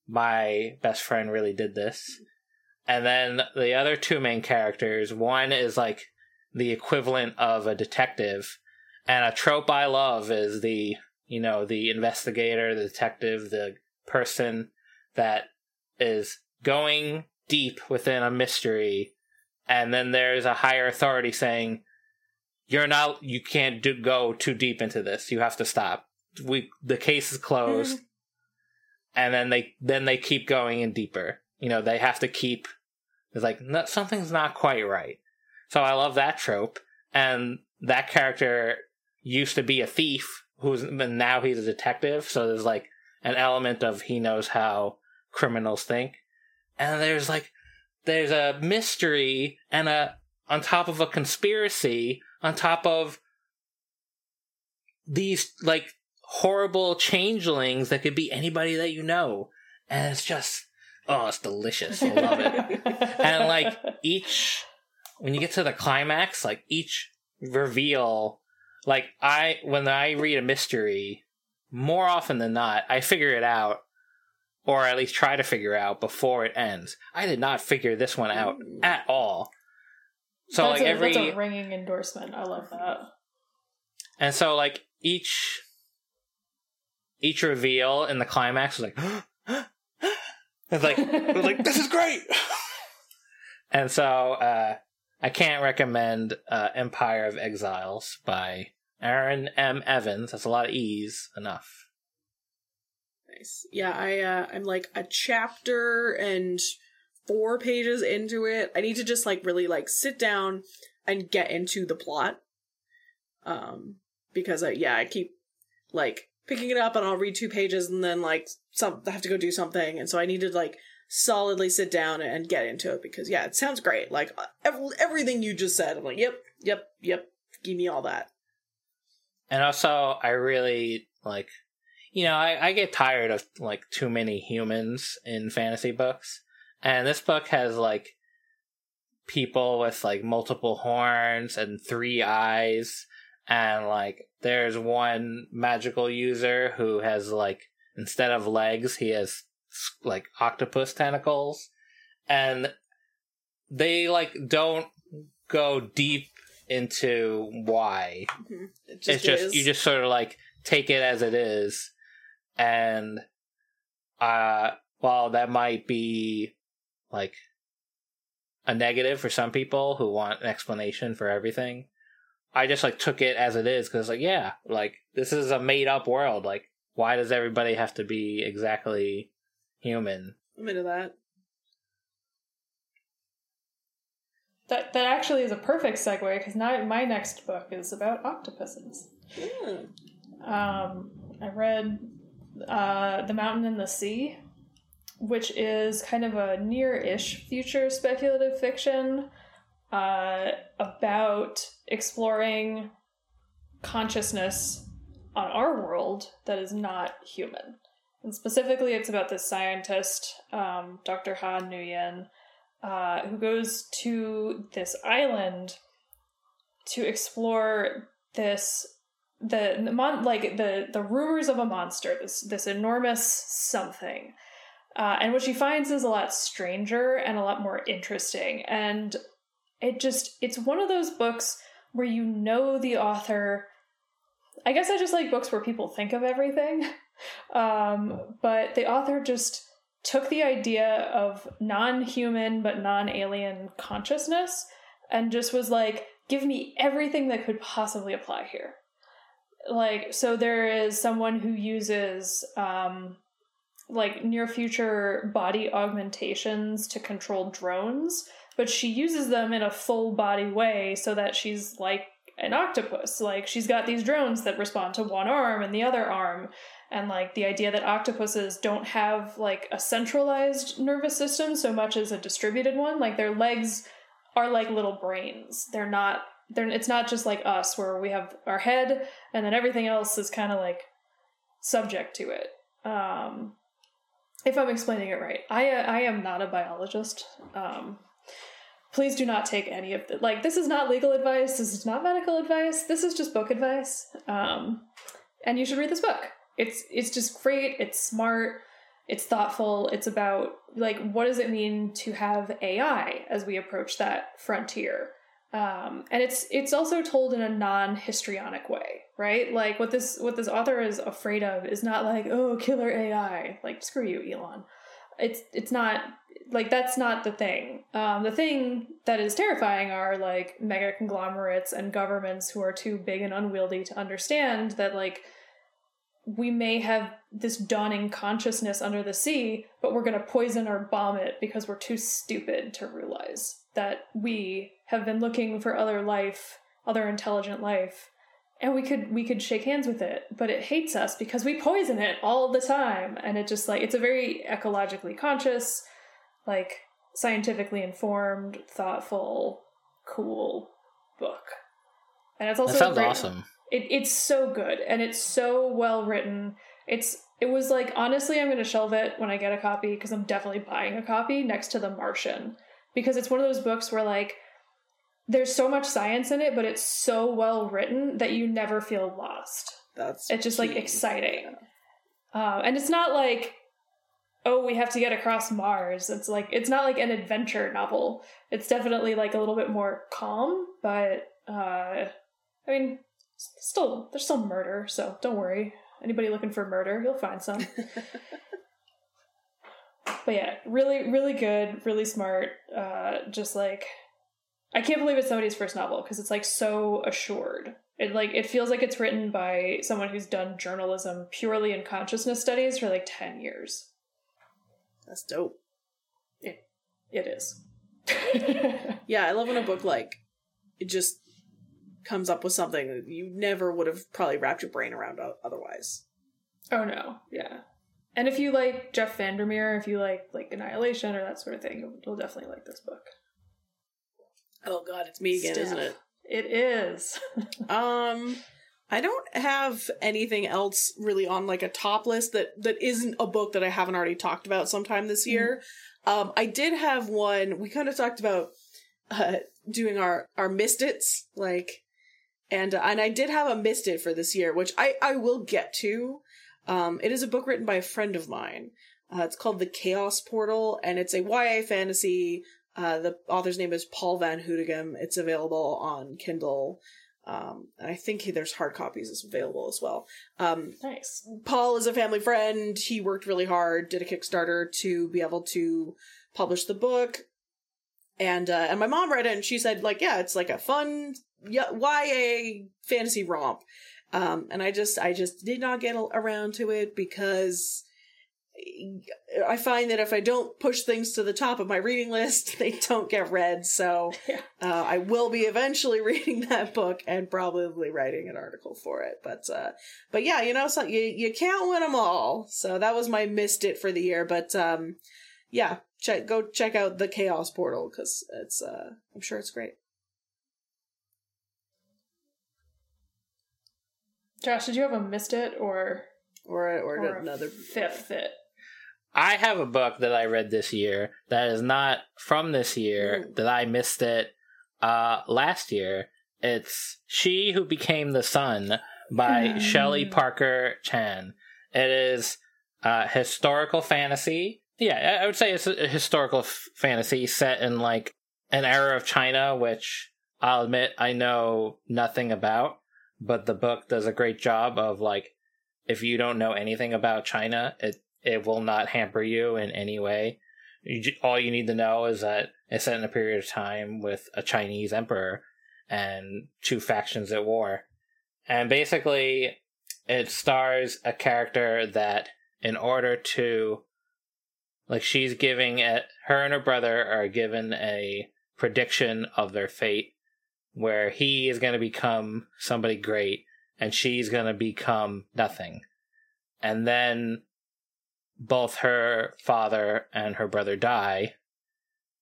my best friend really did this. And then the other two main characters one is like the equivalent of a detective and a trope i love is the you know the investigator the detective the person that is going deep within a mystery and then there's a higher authority saying you're not you can't do, go too deep into this. You have to stop. We the case is closed and then they then they keep going in deeper. You know they have to keep it's like no, something's not quite right. So i love that trope and that character used to be a thief who's and now he's a detective so there's like an element of he knows how criminals think and there's like there's a mystery and a on top of a conspiracy on top of these like horrible changelings that could be anybody that you know. And it's just oh it's delicious. I love it. And like each when you get to the climax like each reveal like i when i read a mystery more often than not i figure it out or at least try to figure out before it ends. I did not figure this one out at all. So that's like a, every that's a ringing endorsement. I love that. and so like each each reveal in the climax was like it's like it was like this is great! And so uh i can't recommend uh empire of exiles by Erin M. Evans. That's a lot of e's. Enough Nice. Yeah, I uh I'm like a chapter and four pages into it. I need to just like really like sit down and get into the plot. Um because I yeah, I keep like picking it up and I'll read two pages and then like some I have to go do something and so I need to like solidly sit down and get into it because yeah, it sounds great. Like ev- everything you just said. I'm like, "Yep, yep, yep. Give me all that." and also i really like you know I, I get tired of like too many humans in fantasy books. And this book has like people with like multiple horns and three eyes. And like there's one magical user who has like instead of legs he has like octopus tentacles. And they like don't go deep into why. Mhm. It it's just is. you just sort of like take it as it is and uh while that might be like a negative for some people who want an explanation for everything i just like took it as it is because like yeah like this is a made up world like why does everybody have to be exactly human? I'm into that. That that actually is a perfect segue because now my next book is about octopuses. Yeah. Um, I read uh, The Mountain and the Sea, which is kind of a near-ish future speculative fiction uh, about exploring consciousness on our world that is not human. And specifically, it's about this scientist, um, Dr. Han Nguyen, uh, who goes to this island to explore this the, the mon- like the the rumors of a monster this this enormous something. Uh, and what she finds is a lot stranger and a lot more interesting. And it just it's one of those books where you know the author i guess i just like books where people think of everything. Um, but the author just took the idea of non-human but non-alien consciousness and just was like give me everything that could possibly apply here like so there is someone who uses um like near future body augmentations to control drones but she uses them in a full body way so that she's like an octopus. Like she's got these drones that respond to one arm and the other arm and like the idea that octopuses don't have like a centralized nervous system so much as a distributed one like their legs are like little brains. They're not they're it's not just like us where we have our head and then everything else is kind of like subject to it. Um if i'm explaining it right i i am not a biologist. Um please do not take any of the like this is not legal advice this is not medical advice this is just book advice. Um and you should read this book. It's it's just great it's smart it's thoughtful it's about like what does it mean to have ai as we approach that frontier um, and it's it's also told in a non-histrionic way right? Like what this what this author is afraid of is not like oh killer ai like screw you elon. It's it's not like that's not the thing. Um, the thing that is terrifying are like mega conglomerates and governments who are too big and unwieldy to understand that like we may have this dawning consciousness under the sea, but we're going to poison or bomb it because we're too stupid to realize that we have been looking for other life, other intelligent life, and we could we could shake hands with it, but it hates us because we poison it all the time, and it just like it's a very ecologically conscious, like scientifically informed, thoughtful, cool book. And it's also That sounds great- awesome. It, it's so good and it's so well written. It's it was like honestly I'm going to shelve it when I get a copy because I'm definitely buying a copy next to The Martian because it's one of those books where like there's so much science in it but it's so well written that you never feel lost. That's It's just like exciting. Um, and it's not like oh we have to get across Mars. It's like it's not like an adventure novel. It's definitely like a little bit more calm, but uh I mean still there's still murder, so don't worry. Anybody looking for murder, you'll find some. but yeah, really really good, really smart. Uh just like I can't believe it's somebody's first novel because it's like so assured. It like it feels like it's written by someone who's done journalism purely in consciousness studies for like 10 years. That's dope. It It is. Yeah, I love when a book like it just comes up with something that you never would have probably wrapped your brain around otherwise. Oh no, yeah. And if you like Jeff Vandermeer, if you like like Annihilation or that sort of thing, you'll, definitely like this book. Oh god, it's me again, Steph. isn't it? It is. Um I don't have anything else really on like a top list that that isn't a book that I haven't already talked about sometime this year. Um I did have one we kind of talked about uh doing our our missed its like and uh, and I did have a missed it for this year which I I will get to. Um it is a book written by a friend of mine. Uh, it's called The Chaos Portal and it's a YA fantasy. Uh the author's name is Paul Van Hoodegem. It's available on Kindle. Um, and I think he, there's hard copies is available as well. Um, nice. Paul is a family friend. He worked really hard, did a Kickstarter to be able to publish the book. And uh, and my mom read it and she said like, yeah, it's like a fun YA fantasy romp. Um, and I just, I just did not get around to it because I find that if I don't push things to the top of my reading list, they don't get read. So uh, I will be eventually reading that book and probably writing an article for it. But uh, but yeah, you know, so you you can't win them all. So that was my missed it for the year. But um, yeah, check go check out the Chaos Portal because it's uh, I'm sure it's great. Josh, did you have a missed it or Or or, or a another fifth it? I have a book that I read this year that is not from this year Mm. that I missed it uh last year. It's She Who Became the Sun by Mm. Shelley Parker Chan. It is uh historical fantasy. Yeah, I- I would say it's a historical f- fantasy set in like an era of China, which I'll admit I know nothing about, but the book does a great job of like if you don't know anything about China, it it will not hamper you in any way. You, all you need to know is that it's set in a period of time with a Chinese emperor and two factions at war. And basically, it stars a character that, in order to, like, she's giving it, her and her brother are given a prediction of their fate where he is going to become somebody great and she's going to become nothing. And then both her father and her brother die,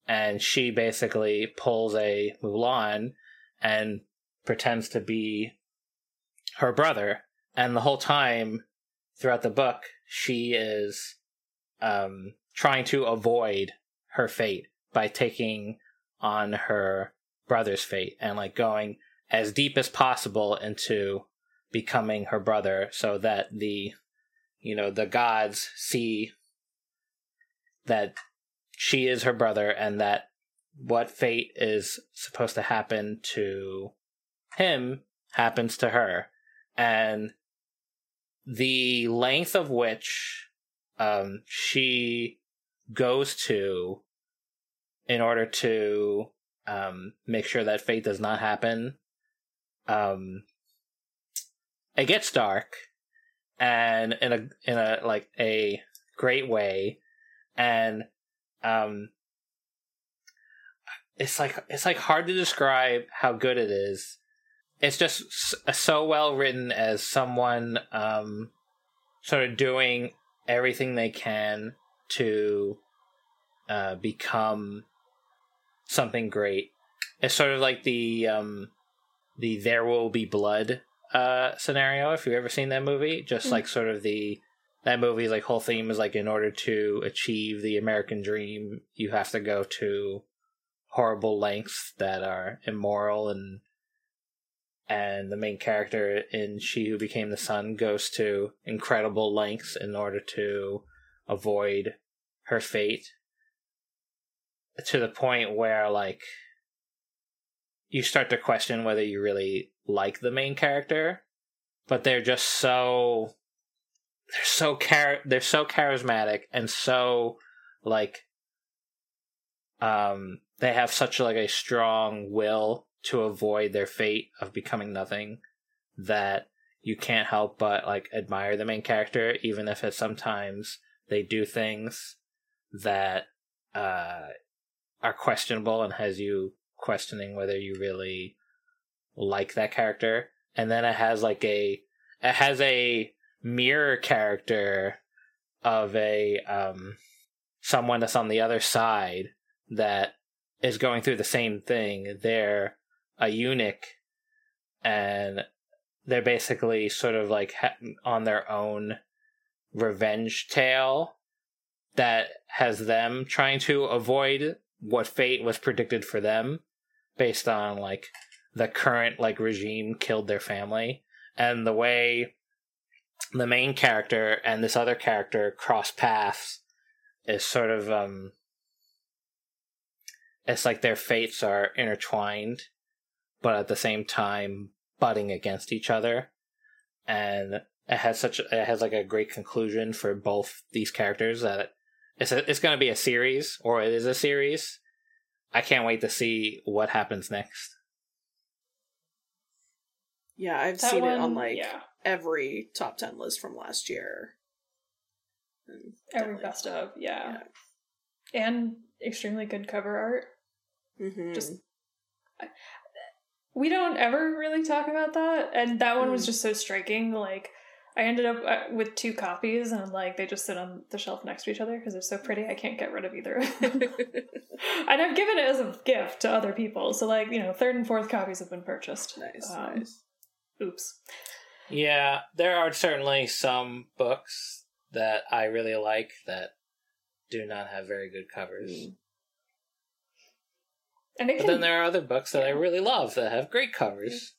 and she basically pulls a Mulan and pretends to be her brother. And the whole time throughout the book, she is um, trying to avoid her fate by taking on her brother's fate and like going as deep as possible into becoming her brother so that the you know the gods see that she is her brother and that what fate is supposed to happen to him happens to her. And the length of which um she goes to in order to um make sure that fate does not happen. Um it gets dark and in a in a like a great way and um it's like it's like hard to describe how good it is. It's just so well written as someone um sort of doing everything they can to uh become something great. It's sort of like the um the there will be blood uh scenario if you've ever seen that movie. Just Mm. like sort of the that movie's like whole theme is like in order to achieve the american dream you have to go to horrible lengths that are immoral and and the main character in she who became the sun goes to incredible lengths in order to avoid her fate to the point where like you start to question whether you really like the main character but they're just so they're so char- they're so charismatic and so like um they have such like a strong will to avoid their fate of becoming nothing that you can't help but like admire the main character even if it sometimes they do things that uh are questionable and has you questioning whether you really like that character. And then it has like a it has a mirror character of a um someone that's on the other side that is going through the same thing. They're a eunuch and they're basically sort of like on their own revenge tale that has them trying to avoid what fate was predicted for them based on like the current like regime killed their family. And the way the main character and this other character cross paths is sort of um it's like their fates are intertwined but at the same time butting against each other. And it has such it has like a great conclusion for both these characters that it's a, it's going to be a series or it is a series i can't wait to see what happens next Yeah, I've That seen it on like yeah, every top 10 list from last year. And every best of, yeah. and extremely good cover art. Mhm. Just we don't ever really talk about that, and that one was Mm. just so striking. Like I ended up uh, with two copies, and like they just sit on the shelf next to each other because they're so pretty. I can't get rid of either. of them. and I've given it as a gift to other people. So like you know, third and fourth copies have been purchased. nice, Um, nice. Oops. Yeah, there are certainly some books that I really like that do not have very good covers. Mm. And it But can. then there are other books that I really love that have great covers.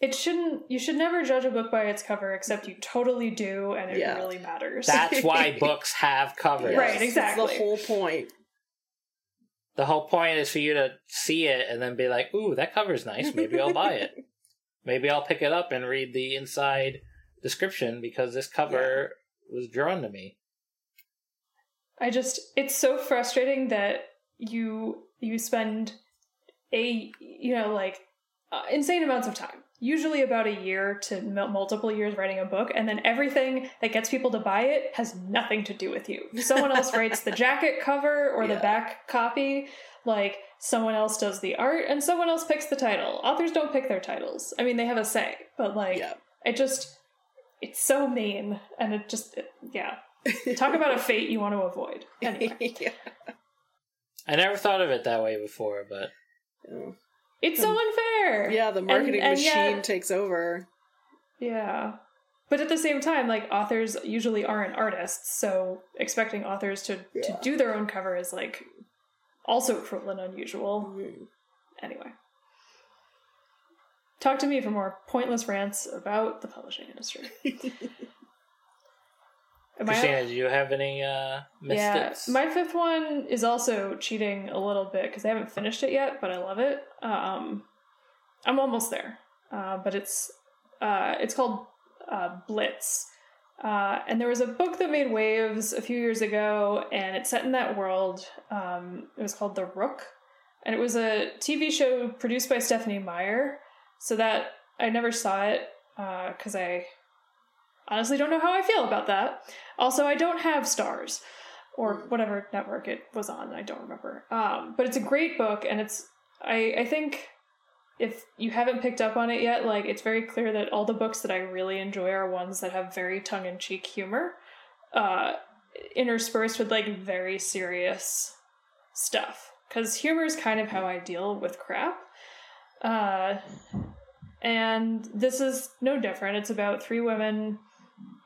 It shouldn't. You should never judge a book by its cover, except you totally do, and it Yeah. really matters. That's why books have covers. Right, exactly. It's the whole point. The whole point is for you to see it and then be like, ooh, that cover's nice. Maybe I'll buy it. Maybe I'll pick it up and read the inside description because this cover was drawn to me. I just it's so frustrating that you you spend a you know like uh, insane amounts of time usually about a year to multiple years writing a book and then everything that gets people to buy it has nothing to do with you. Someone else writes the jacket cover or the back copy like someone else does the art and someone else picks the title. Authors don't pick their titles. I mean they have a say but like yeah. it just it's so mean and it just it, yeah. Talk about a fate you want to avoid. Anyway. Yeah. I never thought of it that way before, but It's so unfair. Yeah, the marketing and machine yet- takes over. Yeah. But at the same time, like authors usually aren't artists, so expecting authors to, Yeah. to do their own cover is like also cruel and unusual. Mhm. Anyway. Talk to me for more pointless rants about the publishing industry. Christina, do you have any uh, missteps? Yeah, my fifth one is also cheating a little bit because I haven't finished it yet, but I love it. Um, I'm almost there, uh, but it's uh, it's called uh, Blitz, uh, and there was a book that made waves a few years ago, and it's set in that world. Um, it was called The Rook, and it was a TV show produced by Stephenie Meyer. So that I never saw it because I honestly don't know how I feel about that. Also, I don't have Starz or whatever network it was on. I don't remember. Um, but it's a great book, and it's I I think if you haven't picked up on it yet, like it's very clear that all the books that I really enjoy are ones that have very tongue in cheek humor, uh, interspersed with like very serious stuff. Because humor is kind of how I deal with crap. Uh, and this is no different. It's about three women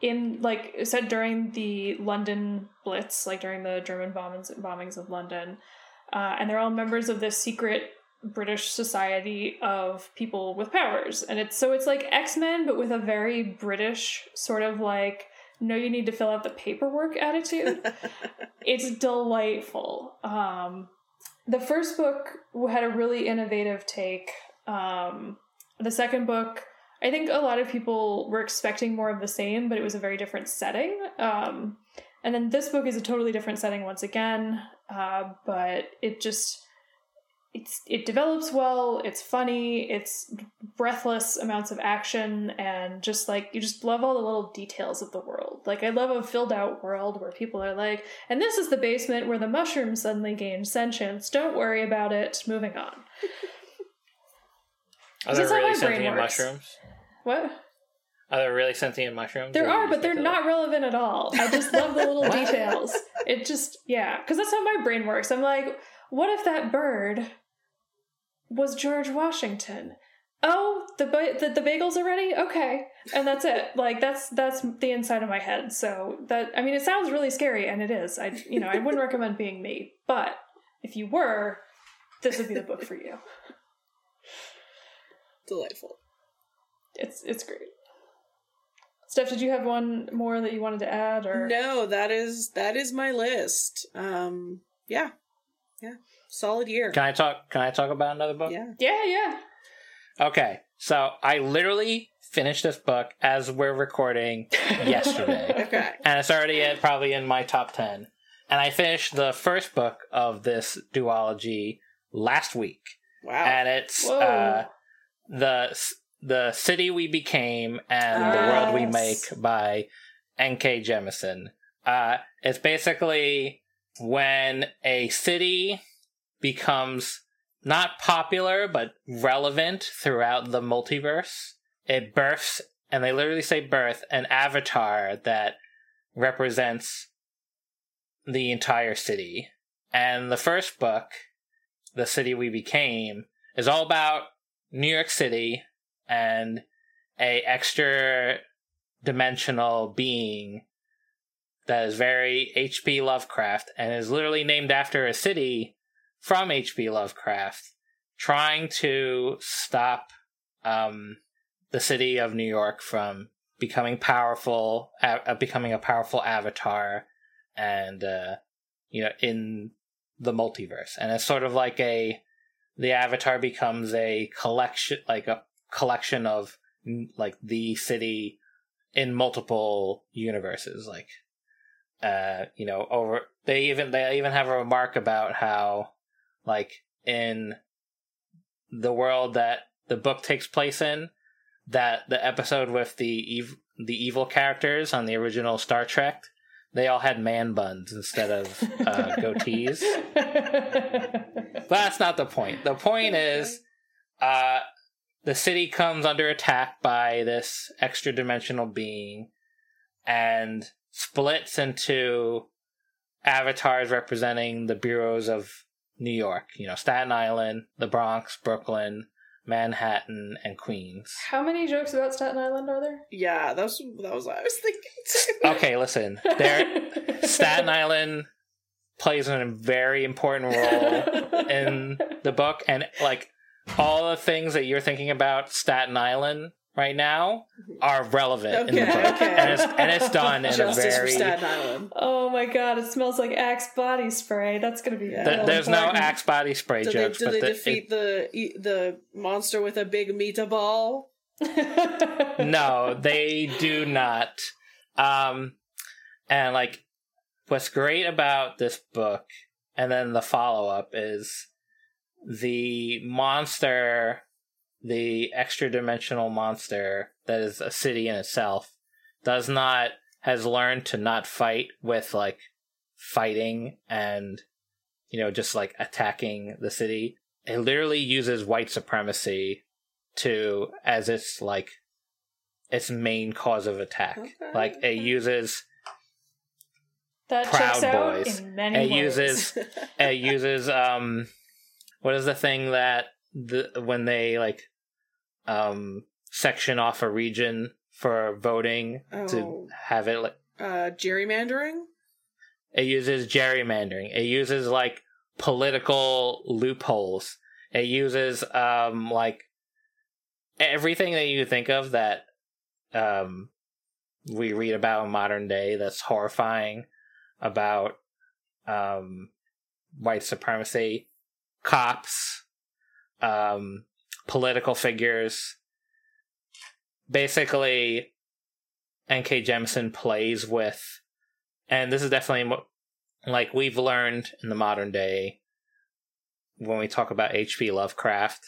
in like said during the London Blitz, like during the German bombings bombings of London, uh, and they're all members of this secret British society of people with powers, and it's so it's like X Men but with a very British sort of like no, you need to fill out the paperwork attitude. it's delightful. Um, the first book had a really innovative take. Um, the second book I think a lot of people were expecting more of the same, but it was a very different setting. Um, and then this book is a totally different setting once again, uh, but it just it's it develops well. It's funny. It's breathless amounts of action, and just like you just love all the little details of the world. Like I love a filled out world where people are like, and this is the basement where the mushroom suddenly gained sentience. Don't worry about it. Moving on. Are there really sentient mushrooms? What? Are there really sentient mushrooms? There or do you are, but they're make it up? not relevant at all. I just love the little details. It just, yeah, because that's how my brain works. I'm like, what if that bird was George Washington? Oh, the the, the bagels are ready. Okay, and that's it. Like that's that's the inside of my head. So that I mean, it sounds really scary, and it is. I you know I wouldn't recommend being me, but if you were, this would be the book for you. Delightful. It's it's great. Steph, did you have one more that you wanted to add, or No, that is that is my list. Um, yeah, yeah, solid year. Can I talk? Can I talk about another book? Yeah, Yeah, yeah. Okay, so I literally finished this book as we're recording yesterday, okay. and it's already at, probably in my top ten. And I finished the first book of this duology last week, Wow. and it's Whoa. uh, the the city we became and the world we make by N.K. Jemisin. Uh, it's basically when a city becomes not popular but relevant throughout the multiverse. It births, and they literally say birth, an avatar that represents the entire city. And the first book, The City We Became, is all about New York City and a extra dimensional being that is very H.P. Lovecraft and is literally named after a city from H.P. Lovecraft, trying to stop um, the city of New York from becoming powerful, uh, becoming a powerful avatar, and uh, you know in the multiverse. And it's sort of like a the avatar becomes a collection, like a collection of like the city in multiple universes like uh you know over they even they even have a remark about how like in the world that the book takes place in that the episode with the ev- the evil characters on the original Star Trek they all had man buns instead of uh, goatees. but that's not the point. The point is, uh, the city comes under attack by this extra dimensional being and splits into avatars representing the boroughs of New York. You know, Staten Island, the Bronx, Brooklyn, Manhattan, and Queens. How many jokes about Staten Island are there? Yeah, that was that was what I was thinking. okay, listen. There, Staten Island plays a very important role in the book, and like all the things that you're thinking about Staten Island right now are relevant in the book, okay. and it's and it's done in Justice a for very. Staten Island. Oh my god, it smells like Axe body spray. That's gonna be. Yeah. Th- real there's no. Axe body spray Did they, jokes, did but they the, defeat the e- the monster with a big meatball? it, no, they do not. Um, and like, what's great about this book, and then the follow up is the monster, the extra dimensional monster that is a city in itself, does not has learned to not fight with like fighting and you know just like attacking the city. It literally uses white supremacy to as its like its main cause of attack. Okay, like it uses that Proud Boys. in many It ways. uses it uses um what is the thing that the when they like um section off a region for voting Oh. to have it like uh, gerrymandering. it uses gerrymandering it uses like political loopholes it uses um like everything that you think of that um we read about in modern day that's horrifying about um white supremacy cops um political figures basically nk Jemisin plays with and this is definitely mo- like we've learned in the modern day when we talk about hp lovecraft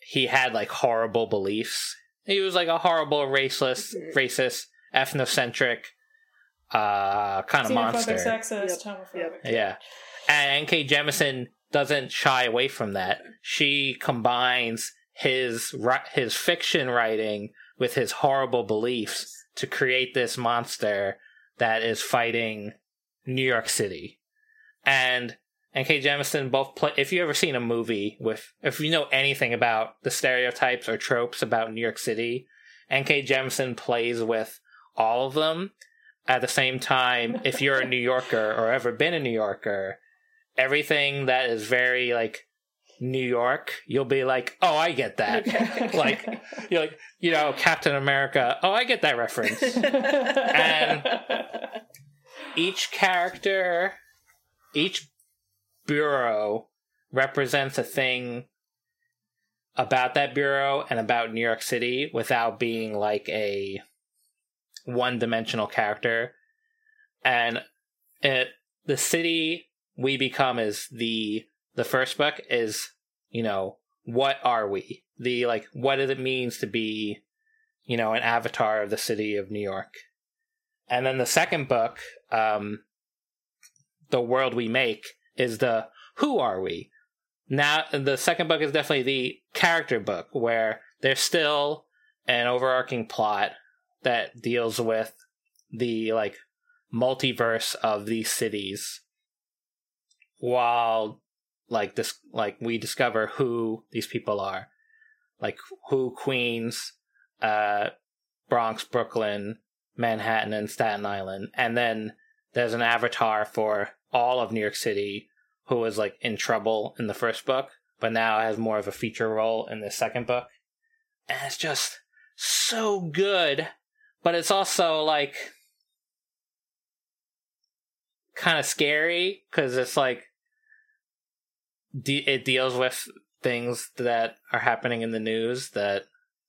he had like horrible beliefs he was like a horrible racist racist ethnocentric uh kind of monster sexist, Yep. homophobic. yeah. And N.K. Jemisin doesn't shy away from that. She combines his his fiction writing with his horrible beliefs to create this monster that is fighting New York City. And N.K. Jemisin both play. If you ever seen a movie with, if you know anything about the stereotypes or tropes about New York City, N.K. Jemisin plays with all of them. At the same time, if you're a New Yorker or ever been a New Yorker, everything that is very like New York, you'll be like, "Oh, I get that." Like you're like, you know, Captain America. Oh, I get that reference. And- each character, each bureau represents a thing about that bureau and about New York City without being like a one-dimensional character. And it the city we become is the the first book is, you know, what are we? The like what does it means to be, you know, an avatar of the city of New York. And then the second book, um, the world we make, is the who are we? Now the second book is definitely the character book where there's still an overarching plot that deals with the like multiverse of these cities while like this like we discover who these people are. Like who queens uh bronx brooklyn manhattan and staten island. And then there's an avatar for all of new york city who was like in trouble in the first book but now has more of a feature role in the second book. And it's just so good but it's also like kind of scary because it's like de- it deals with things that are happening in the news that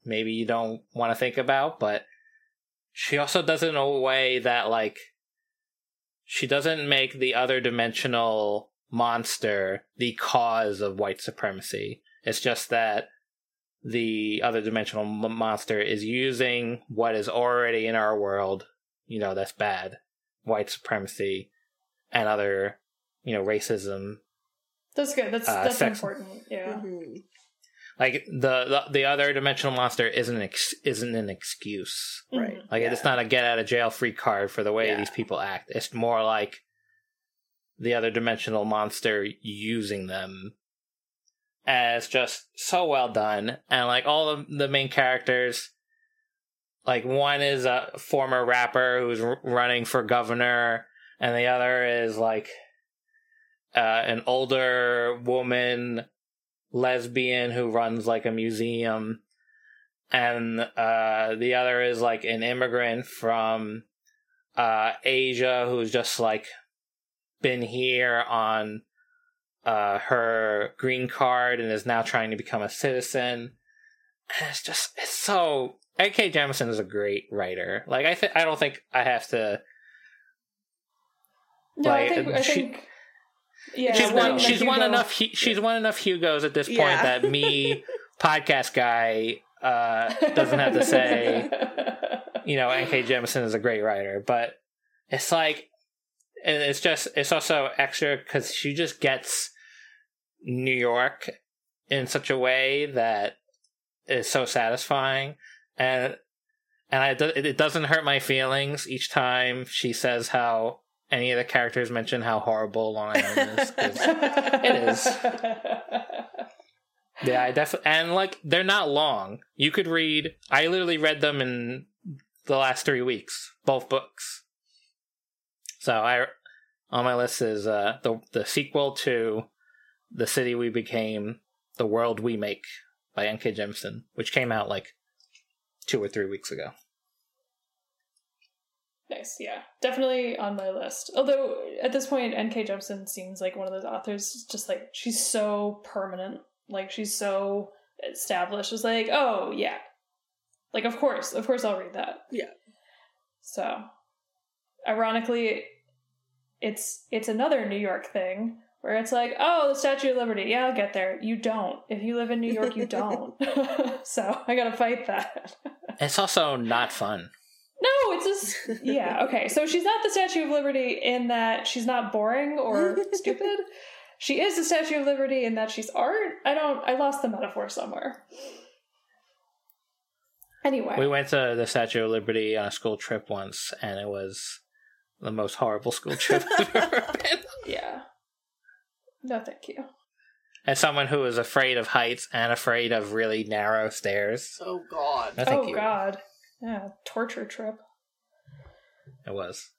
maybe you don't want to think about but she also does it in a way that like she doesn't make the other dimensional monster the cause of white supremacy. It's just that the other dimensional monster is using what is already in our world you know that's bad white supremacy and other you know racism That's good. That's Uh, that's sex- important. Yeah. Mhm. like the, the the other dimensional monster isn't an ex- isn't an excuse Right. Mhm. like it's not a get out of jail free card for the way Yeah. these people act it's more like the other dimensional monster using them as just so well done and like all of the main characters like one is a former rapper who's r- running for governor and the other is like uh, an older woman lesbian who runs like a museum. And uh the other is like an immigrant from uh asia who's just like been here on uh her green card and is now trying to become a citizen. And it's just it's so ak Jemisin is a great writer. Like i think i don't think i have to No, I think I think yeah. she's won she's won enough she's won enough hugos at this point Yeah. that me podcast guy uh doesn't have to say you know nk Jemisin is a great writer but it's like and it's just it's also extra because she just gets new york in such a way that is so satisfying and and I, it doesn't hurt my feelings each time she says how any of the characters mention how horrible long island is It is. Yeah, I definitely and like they're not long. You could read. I literally read them in the last three weeks, both books. So I on my list is uh, the the sequel to the city we became, the world we make by N.K. Jemisin, which came out like two or three weeks ago. Nice, yeah. Definitely on my list. Although at this point NK Jemisin seems like one of those authors just like she's so permanent. Like she's so established. It's like, oh yeah. Like of course, of course I'll read that. Yeah. So ironically it's it's another New York thing where it's like, oh, the Statue of Liberty. Yeah, I'll get there. You don't. If you live in New York, you don't. so I gotta fight that. It's also not fun. No, it's just yeah, okay. So she's not the Statue of Liberty in that she's not boring or stupid. She is the Statue of Liberty in that she's art. I don't I lost the metaphor somewhere. Anyway. We went to the Statue of Liberty on a school trip once, and it was the most horrible school trip I've ever been. yeah. No thank you. As someone who is afraid of heights and afraid of really narrow stairs, Oh God. no thank oh you. god. Yeah, torture trip. It was.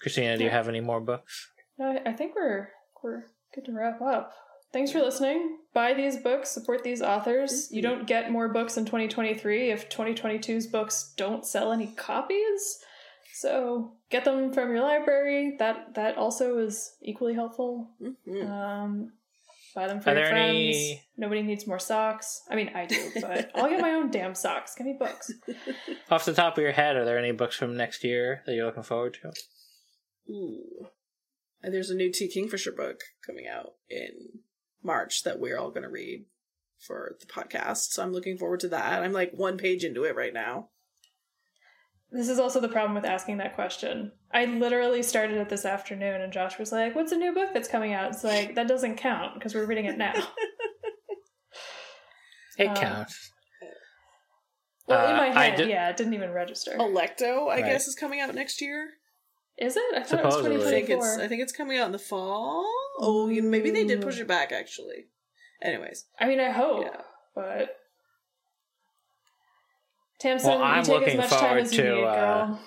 Christina, do you have any more books? No, I- I think we're we're good to wrap up. Thanks for listening. Buy these books, support these authors. You don't get more books in 2023 if 2022's books don't sell any copies. So get them from your library. That that also is equally helpful. Mhm. Um, buy them for Are your there friends. any- Nobody needs more socks. I mean, I do, but I'll get my own damn socks. Give me books. Off the top of your head, are there any books from next year that you're looking forward to? Ooh. And there's a new T. Kingfisher book coming out in March that we're all going to read for the podcast. So I'm looking forward to that. I'm like one page into it right now. This is also the problem with asking that question. I literally started it this afternoon, and Josh was like, "What's a new book that's coming out?" It's like that doesn't count because we're reading it now. It Um, counts. well, in Uh, my I head, did- yeah, it didn't even register. Alecto, I Right. guess, is coming out next year. Is it? I thought it was Supposedly. I think 2024. it's I think it's coming out in the fall. Oh, you, maybe they did push it back actually. Anyways, I mean, I hope, Yeah. but Tamsin, Well, I'm you take as looking much time forward as you to, need, uh, girl.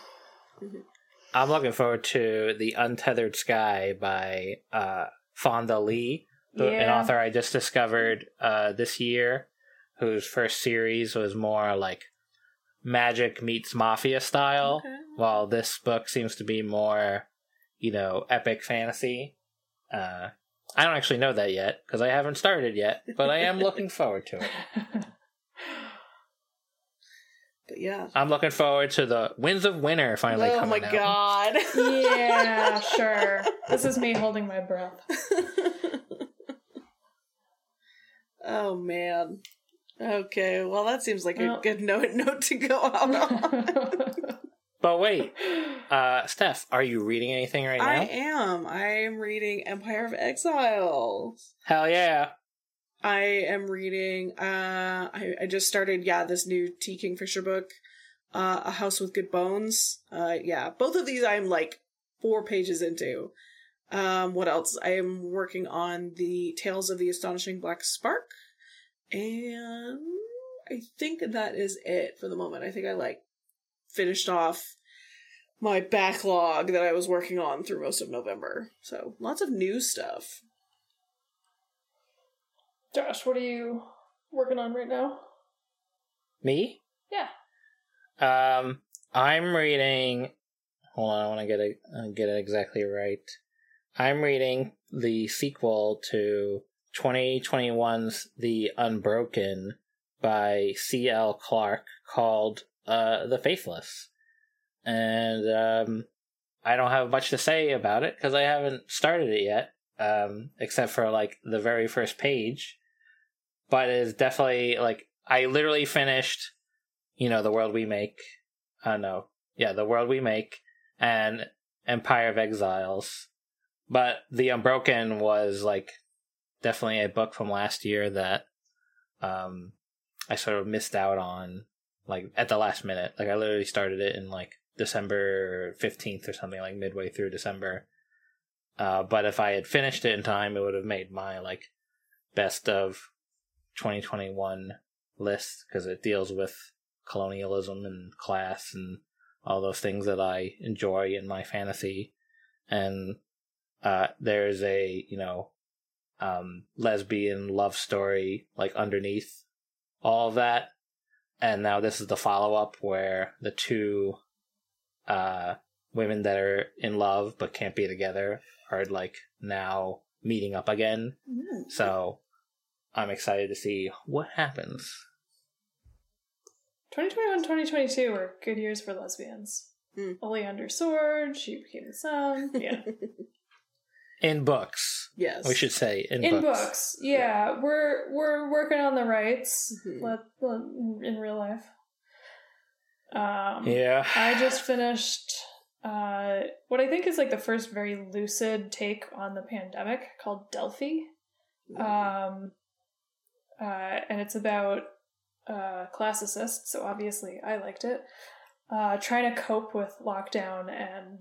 I'm looking forward to The Untethered Sky by uh, Fonda Lee, who- an author I just discovered uh, this year, whose first series was more like magic meets mafia style, Okay. while this book seems to be more, you know, epic fantasy. Uh, I don't actually know that yet because I haven't started yet, but I am looking forward to it. but yeah. I'm looking forward to the Winds of Winter finally oh coming my out. god. yeah, sure. This is me holding my breath. oh man. Okay, well that seems like Well- a good note note to go out on. But wait, uh, Steph, are you reading anything right now? I am. I am reading Empire of Exiles. Hell yeah! I am reading uh I, I just started, yeah, this new T Kingfisher book, uh A House with Good Bones. Uh yeah, both of these I'm like four pages into. Um what else? I am working on the Tales of the Astonishing Black Spark. And I think that is it for the moment. I think I like finished off my backlog that I was working on through most of November. So lots of new stuff. Josh, what are you working on right now? Me? Yeah. Um, I'm reading. Hold on, I want to get it uh, get it exactly right. I'm reading the sequel to 2021's The Unbroken by C.L. Clark called uh, The Faithless. And um, I don't have much to say about it because I haven't started it yet, um, except for like the very first page. But it's definitely like I literally finished, you know, The World We Make. Uh, no, yeah, The World We Make and Empire of Exiles. But The Unbroken was like definitely a book from last year that um I sort of missed out on like at the last minute. Like I literally started it in like December 15th or something like midway through December. Uh but if I had finished it in time it would have made my like best of 2021 list because it deals with colonialism and class and all those things that I enjoy in my fantasy. And uh, there's a, you know, um, lesbian love story like underneath all of that. And now this is the follow up where the two uh, women that are in love but can't be together are like now meeting up again. So I'm excited to see what happens. 2021 2022 were good years for lesbians. Only under sword, she became the sun. Yeah. In books, Yes. we should say in, in books. books, yeah, we're we're working on the rights Mhm. let, let- in real life. Um, Yeah. I just finished uh, what I think is like the first very lucid take on the pandemic called Delphi. Um, uh, and it's about uh, classicists, so obviously I liked it. Uh, trying to cope with lockdown and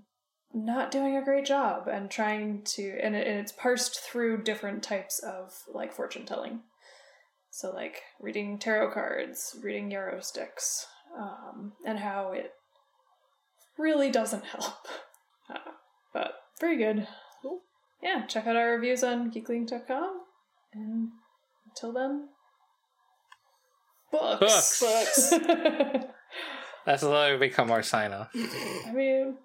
not doing a great job, and trying to, and, it, and it's parsed through different types of like fortune telling. So, like reading tarot cards, reading yarrow sticks, um, and how it really doesn't help. Uh, but very good. Cool. Yeah, check out our reviews on geeklyinc.com. And until then, books. Books. That's literally become our sign off. I mean,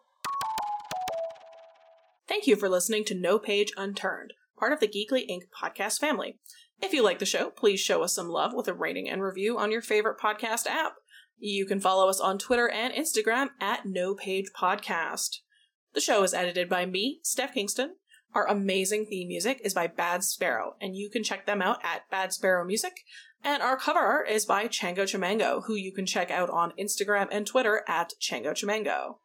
Thank you for listening to No Page Unturned, part of the Geekly Inc. podcast family. If you like the show, please show us some love with a rating and review on your favorite podcast app. You can follow us on Twitter and Instagram at No Page Podcast. The show is edited by me, Steph Kingston, Our amazing theme music is by Bad Sparrow, and you can check them out at Bad Sparrow Music. And our cover art is by Chango Chimango, who you can check out on Instagram and Twitter at Chango Chimango.